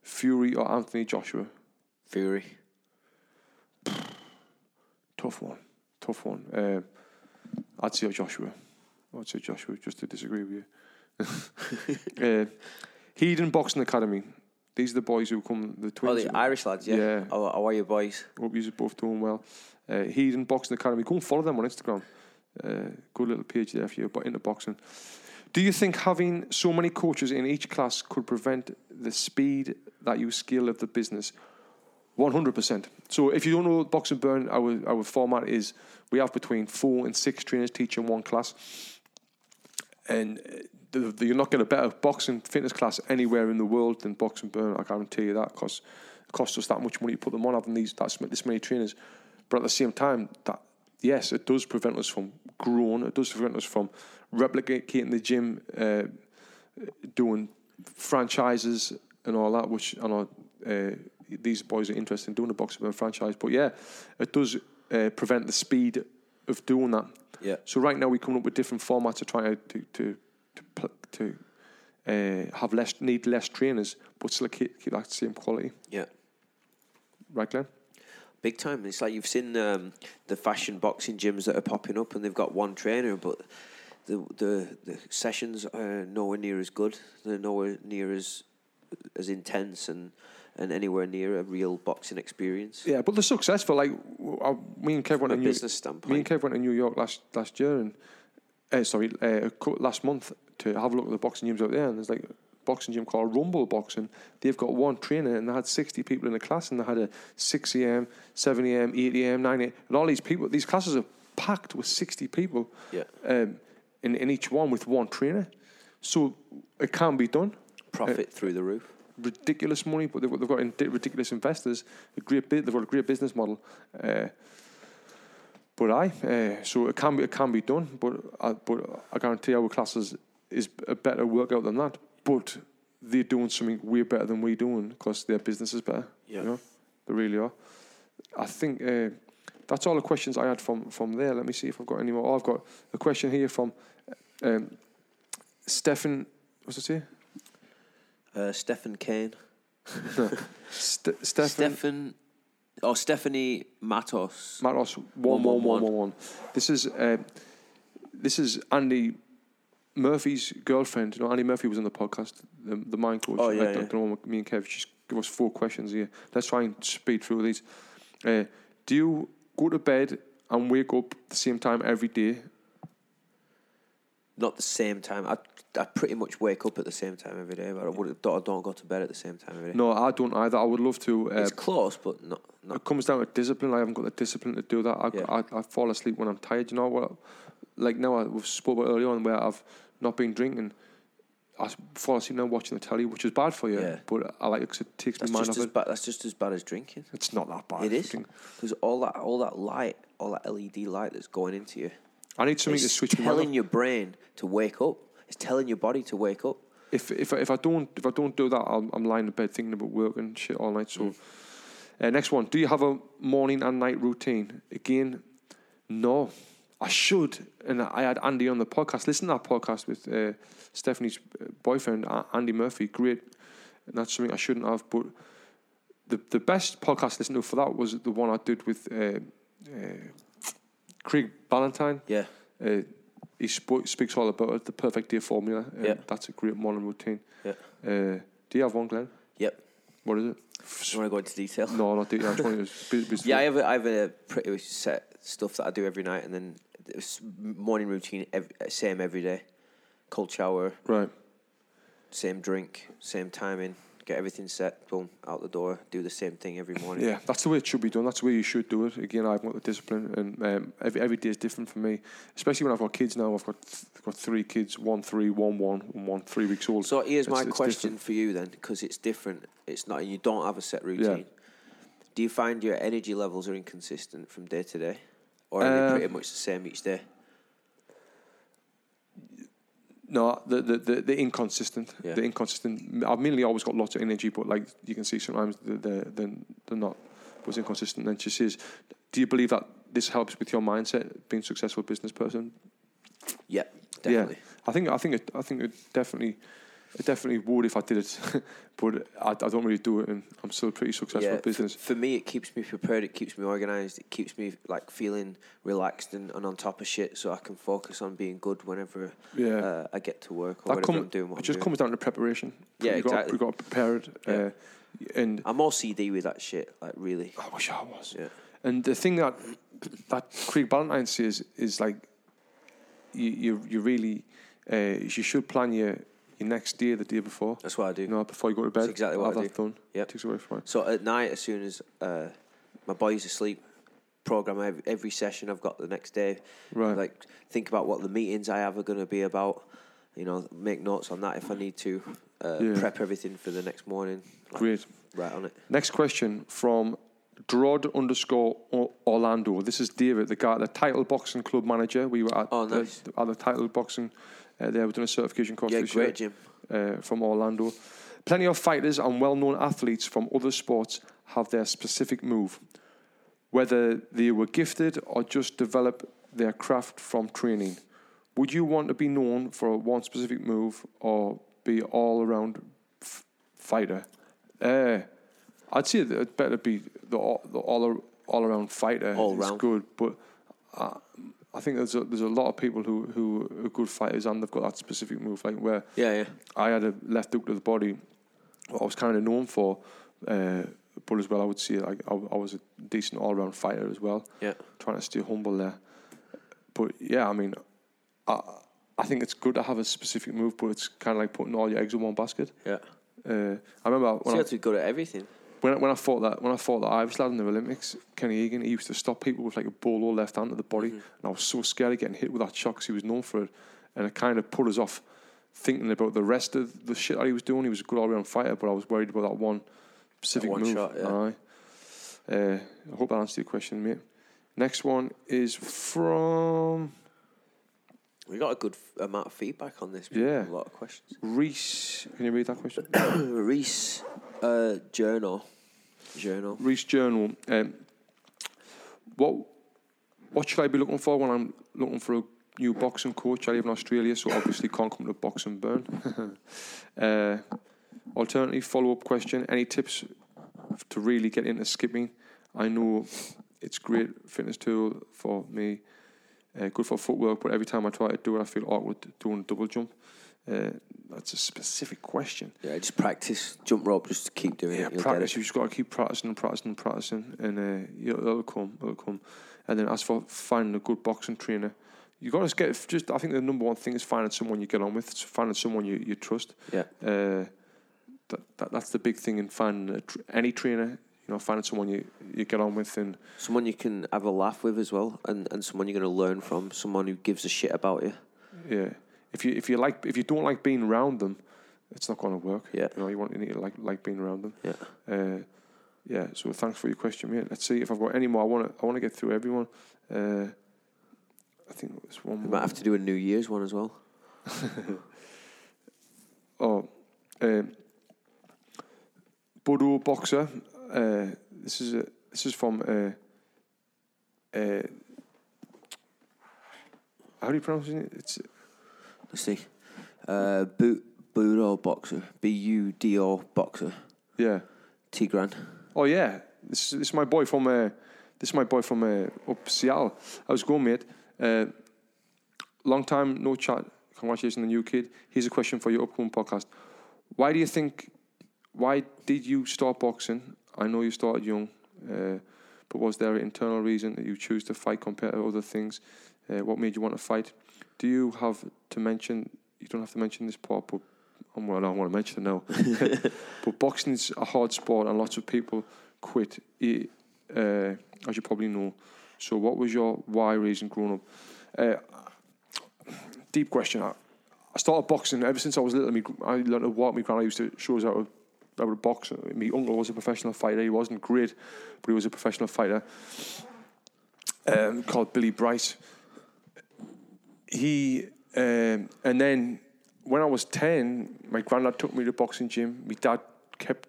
Fury or Anthony Joshua. Fury. *sniffs* Tough one. Tough one. Uh, I'd say Joshua. I'd say Joshua just to disagree with you. uh, *laughs* Heathen Boxing Academy. These are the boys who come, the twins. Oh, the Irish lads, yeah. Yeah. How, how are you boys? Hope you're both doing well. Uh, Heathen Boxing Academy. Go and follow them on Instagram. Uh, good little page there for you, but into boxing. Do you think having so many coaches in each class could prevent the speed that you scale of the business? One hundred percent. So if you don't know Box and Burn, our our format is we have between four and six trainers teaching one class, and uh, the, the, you're not going to better boxing fitness class anywhere in the world than Box and Burn. I guarantee you that because it costs us that much money to put them on having these that's this many trainers. But at the same time, that yes, it does prevent us from growing. It does prevent us from replicating the gym, uh, doing franchises and all that. Which I know uh, these boys are interested in doing a Box and Burn franchise. But yeah, it does uh, prevent the speed of doing that. Yeah. So right now we're coming up with different formats to try to to to to, uh, have less need less trainers, but still keep, keep that same quality. Yeah. Right, Glenn? Big time. It's like you've seen um, the fashion boxing gyms that are popping up, and they've got one trainer, but the the, the sessions are nowhere near as good. They're nowhere near as as intense and and anywhere near a real boxing experience. Yeah, but they're successful. Like w- uh, me and Kev went a to New, business standpoint. Me and Kev went to New York last last year and uh, sorry, uh, last month to have a look at the boxing gyms out there, and there's like a boxing gym called Rumble Boxing. They've got one trainer, and they had sixty people in the class, and they had a six a.m., seven a.m., eight a.m., nine a.m., and all these people. These classes are packed with sixty people. Yeah. Um, in in each one with one trainer, so it can be done. Profit through the roof. Ridiculous money, but they've got, they've got in- ridiculous investors. A great bit, they've got a great business model. Uh, but I, uh, so it can be it can be done, but I, but I guarantee our classes is a better workout than that. But they're doing something way better than we're doing because their business is better. Yeah. you know, they really are. I think uh, that's all the questions I had from from there. Let me see if I've got any more. Oh, I've got a question here from um, Stefan. What's it say? Uh, Stephen Kane. St- Stefan. Stefan. Oh, Stephanie Matos. Matos one one one one one. This is uh, this is Andy Murphy's girlfriend. You know, Andy Murphy was on the podcast, the, the mind coach. Oh, yeah, yeah. The one with me and Kev. just give us four questions here. Let's try and speed through these. Uh, do you go to bed and wake up the same time every day? Not the same time. I I pretty much wake up at the same time every day, but I would I don't go to bed at the same time every day. No, I don't either. I would love to. Uh, It's close, but not. It comes down to discipline. I haven't got the discipline to do that. I, Yeah. I, I fall asleep when I'm tired. You know what? Like now, I, we've spoke about earlier on where I've not been drinking. I fall asleep now watching the telly, which is bad for you. Yeah. But I like it it takes That's my mind off it. bad. That's just as bad as drinking. It's not that bad. It is because all that all that light, all that LED light that's going into you. I need something to it's switch my mind telling your brain to wake up. It's telling your body to wake up. if if I- if I don't if I don't do that, I'm, I'm lying in bed thinking about work and shit all night. So, Mm. uh, next one. Do you have a morning and night routine? Again, no. I should, and I had Andy on the podcast. Listen to that podcast with uh, Stephanie's boyfriend, Andy Murphy. Great, and that's something I shouldn't have. But the the best podcast to listen to for that was the one I did with uh, uh, Craig Ballantyne. Yeah. Uh, he sp- speaks all about it, the perfect day formula. Uh, Yeah. That's a great morning routine. Yeah. Uh, do you have one, Glenn? Yep. What is it? You want to go into detail? No, not detail. I just want to *laughs* be, be Yeah, I have, a, I have a pretty set stuff that I do every night, and then it's morning routine, ev same every day. Cold shower. Right. Same drink, same timing. Get everything set. Boom, out the door. Do the same thing every morning. Yeah, that's the way it should be done. That's the way you should do it. Again, I've got the discipline, and um, every every day is different for me. Especially when I've got kids now. I've got got three kids: one three, one one, and one three weeks old. So here's It's- my it's question different. for you then, because it's different. It's not. You don't have a set routine. Yeah. Do you find your energy levels are inconsistent from day to day, or are Um, they pretty much the same each day? No, the the the, the inconsistent. Yeah. The inconsistent. I've mainly always got lots of energy, but like you can see sometimes they're they're, they're, they're not. Was inconsistent. And she says, "Do you believe that this helps with your mindset, being a successful business person?" Yeah, definitely. Yeah, I think I think it, I think it definitely. It definitely would if I did it, *laughs* but I, I don't really do it, and I'm still a pretty successful Yeah, business. For, me, it keeps me prepared. It keeps me organized. It keeps me like feeling relaxed and, and on top of shit, so I can focus on being good whenever Yeah. uh, I get to work or that whatever come, I'm doing. What it I'm just doing. comes down to preparation. Yeah, you exactly. We got to prepare it, uh, and I'm all CD with that shit. Like really. I wish I was. Yeah. And the thing that that Craig Ballantyne says is like you you, you really uh, you should plan your your next day the day before. That's what I do. You know, before you go to bed. That's exactly what I that do. done. Yep. Takes away from it. So at night, as soon as uh, my boy's asleep, program every, every session I've got the next day. Right. Like think about what the meetings I have are going to be about. You know, make notes on that if I need to. Uh, Yeah. Prep everything for the next morning. like, Great. Right on it. Next question from Drod underscore Orlando. This is David, the guy, the title boxing club manager. We were at, Oh, the, at the title boxing uh, there. We've done a certification course Yeah, this great year gym. Uh, from Orlando. Plenty of fighters and well-known athletes from other sports have their specific move, whether they were gifted or just develop their craft from training. Would you want to be known for one specific move or be all-around f- fighter? Uh, I'd say that it better be the all, the all, all around fighter. All It's round. good, but uh, I think there's a, there's a lot of people who who are good fighters and they've got that specific move. Like where Yeah, yeah. I had a left hook to the body, what I was kind of known for. Uh, but as well, I would say like I, I was a decent all round fighter as well. Yeah. trying to stay humble there. But yeah, I mean, I I think it's good to have a specific move, but it's kind of like putting all your eggs in one basket. Yeah. Uh, I remember So you I, have to be good at everything. When I, when I fought that when I fought the Irish lad in the Olympics, Kenny Egan, he used to stop people with like a ball or left hand to the body, Mm-hmm. and I was so scared of getting hit with that shot 'cause he was known for it, and it kind of put us off thinking about the rest of the shit that he was doing. He was a good all round fighter, but I was worried about that one specific one move. shot, yeah. Aye. Uh, I hope that answers your question, mate. Next one is from We got a good amount of feedback on this. Yeah. A lot of questions. Reese. Can you read that question? *coughs* Reese uh, Journal. Journal. Reese Journal. Um, what what should I be looking for when I'm looking for a new boxing coach? I live in Australia, so obviously can't come to Box and Burn. *laughs* uh, alternative follow up question: Any tips to really get into skipping? I know it's great fitness tool for me, uh, good for footwork, but every time I try to do it, I feel awkward doing a double jump. Uh, that's a specific question. Yeah, just practice jump rope. Just keep doing Yeah, it. You'll practice. it. just got to keep practicing and practicing and practicing, and uh, it'll come. It'll come. And then as for finding a good boxing trainer, you got to get just. I think the number one thing is finding someone you get on with, finding someone you, you trust. Yeah. Uh, that, that that's the big thing in finding a tr- any trainer. You know, finding someone you, you get on with, and Someone you can have a laugh with as well, and, and someone you're going to learn from. Someone who gives a shit about you. yeah, if you if you like if you don't like being around them, it's not going to work. Yeah. You know, you want you need to like like being around them. Yeah. Uh, yeah. So thanks for your question, mate. Let's see if I've got any more. I want to I want to get through everyone. Uh, I think there's one We might have to do a New Year's one as well. *laughs* oh, um, Bodo boxer. Uh, this is a, this is from. Uh, uh, how do you pronounce it? It's see. Uh, Bu- Budo boxer. B U D O boxer. yeah. Tigran. Oh yeah, this is, this is my boy from uh, this is my boy from uh, up Seattle. How's it going, mate? Uh, long time no chat. Congratulations on the new kid. Here's a question for your upcoming podcast. Why do you think? Why did you start boxing? I know you started young, uh, but was there an internal reason that you choose to fight compared to other things? Uh, what made you want to fight? Do you have to mention? You don't have to mention this part, but I'm well, I don't want to mention it now. *laughs* but boxing is a hard sport, and lots of people quit. i- Uh, as you probably know. So, what was your why reason growing up? Uh, deep question. I, I started boxing ever since I was little. Me, I learned to walk. My grandma used to show us how to, how to box. My uncle was a professional fighter. He wasn't great, but he was a professional fighter. Um, called Billy Bryce. He um, and then when I was ten, my granddad took me to the boxing gym. My dad kept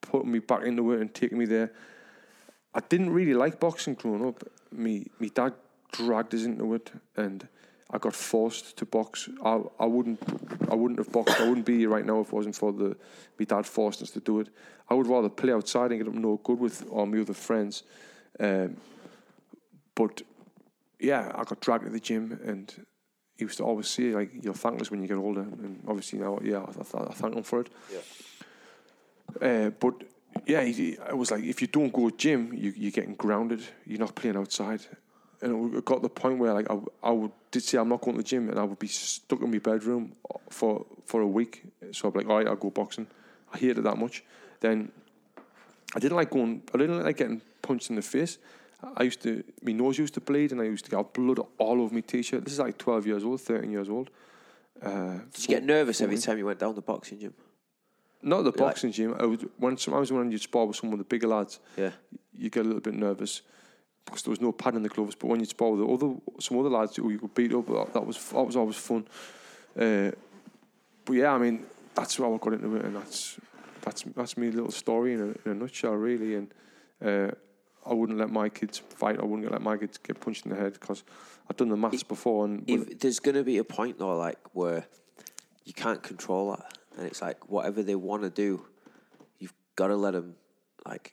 putting me back into it and taking me there. I didn't really like boxing growing up. Me, my dad dragged us into it, and I got forced to box. I, I wouldn't, I wouldn't have boxed. I wouldn't be here right now if it wasn't for the me dad forced us to do it. I would rather play outside and get up no good with all my other friends. Um, but yeah, I got dragged to the gym, and he used to always say like, "You're thankless when you get older." And obviously now, yeah, I, I, I thank him for it. Uh, but yeah, he, I was like, if you don't go to gym, you, you're getting grounded. You're not playing outside. And it got to the point where like I, I would did say I'm not going to the gym, and I would be stuck in my bedroom for for a week. So I'd be like, all right, I'll go boxing. I hated it that much. Then I didn't like going. I didn't like getting punched in the face. I used to, my nose used to bleed, and I used to get blood all over my t-shirt. This is like 12 years old, 13 years old. Uh, Did you get nervous every time you went down the boxing gym? Not the You're like- boxing gym. I would, when sometimes when you spar with some of the bigger lads, Yeah. you get a little bit nervous because there was no pad in the gloves. But when you spar with the other some other lads who you could beat up, that, that was that was always fun. Uh, but yeah, I mean that's how I got into it, and that's that's that's me little story in a, in a nutshell, really. And uh, I wouldn't let my kids fight. I wouldn't let my kids get punched in the head because I've done the maths before, and If there's going to be a point though, like where you can't control that, and it's like whatever they want to do, you've got to let them like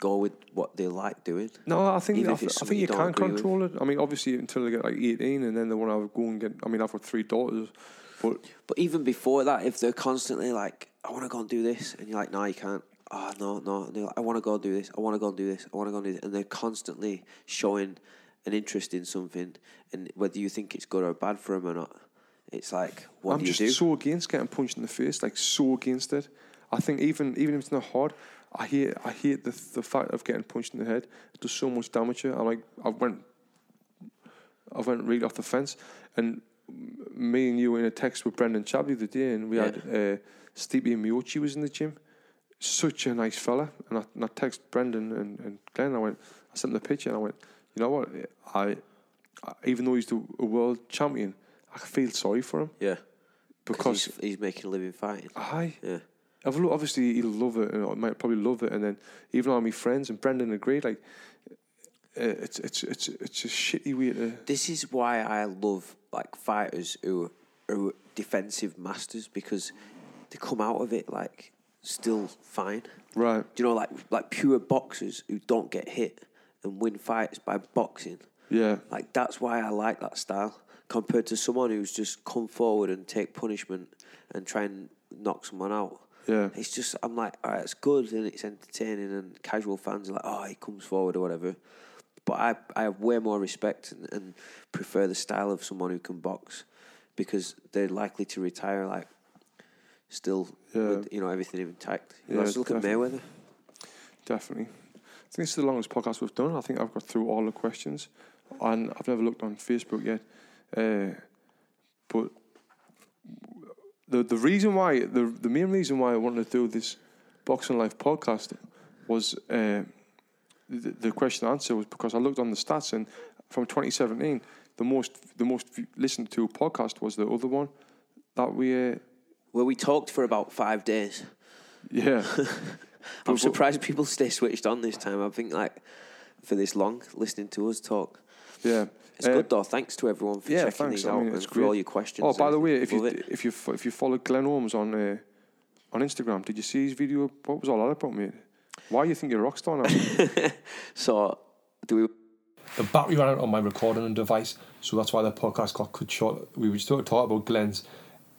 go with what they like doing. No, I think Even I, if it's I think you don't can agree with. control it. I mean, obviously until they get like eighteen, and then they want to go and get. I mean, I've got three daughters, but But even before that, if they're constantly like, "I want to go and do this," and you're like, "No, you can't." Oh no, no. They're like, I want to go and do this. I want to go and do this. I want to go and do this. And they're constantly showing an interest in something, and whether you think it's good or bad for them or not, it's like, what I'm do you just do? so against getting punched in the face, like so against it. I think even even if it's not hard, I hate I hate the the fact of getting punched in the head. It does so much damage. here. I like I went I went really off the fence, and me and you were in a text with Brendan Chabb the other day, and we had uh, Stevie Miyochi was in the gym. Such a nice fella, and I, and I text Brendan and, and Glenn. I went, I sent him the picture, and I went, you know what? I, I even though he's the a world champion, I feel sorry for him. Yeah. because he's, he's making a living fighting. Aye. Yeah. I've lo- obviously he'll love it, and I might probably love it, and then even all my friends and Brendan agreed. Like, uh, it's it's it's it's a shitty way to. This is why I love like fighters who who are defensive masters because they come out of it like still fine. Right. Do you know like like pure boxers who don't get hit and win fights by boxing? Yeah. Like that's why I like that style compared to someone who's just come forward and take punishment and try and knock someone out. Yeah. It's just I'm like, all right, it's good and it's entertaining and casual fans are like, oh, he comes forward or whatever. But I I have way more respect and, and prefer the style of someone who can box because they're likely to retire like still Yeah. with you know everything intact. You Yeah, yeah, look at. Mayweather. Definitely. I think this is the longest podcast we've done. I think I've got through all the questions, and I've never looked on Facebook yet. Uh, but the the reason why the the main reason why I wanted to do this boxing life podcast was uh, the, the question and answer was because I looked on the stats and from 2017 the most the most listened to podcast was the other one that we uh, where we talked for about five days. yeah *laughs* I'm surprised people stay switched on this time. I think like for this long listening to us talk. yeah It's Uh, good though. Thanks to everyone for yeah checking thanks these I out mean and it's for great all your questions. oh by the way if you Love it. if you if you follow Glenn Holmes on uh, on Instagram did you see his video what was all that about mate why you think you're a rock star now *laughs* so do we the battery ran out on my recording device, so that's why the podcast got cut short. We were just talking about Glenn's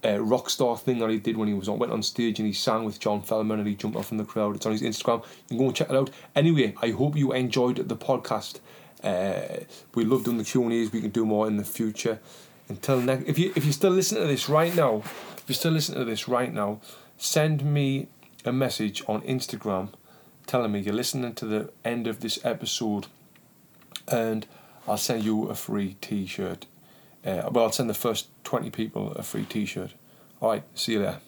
uh, rock star thing that he did when he was on, went on stage and he sang with John Feldman and he jumped off in the crowd. It's on his Instagram. You can go and check it out. Anyway, I hope you enjoyed the podcast. Uh, we love doing the Q and A's. We can do more in the future. Until next, if you if you're still listening to this right now, if you're still listening to this right now, send me a message on Instagram telling me you're listening to the end of this episode and I'll send you a free T-shirt. Uh, well, I'll send the first twenty people a free T-shirt. All right, see you there.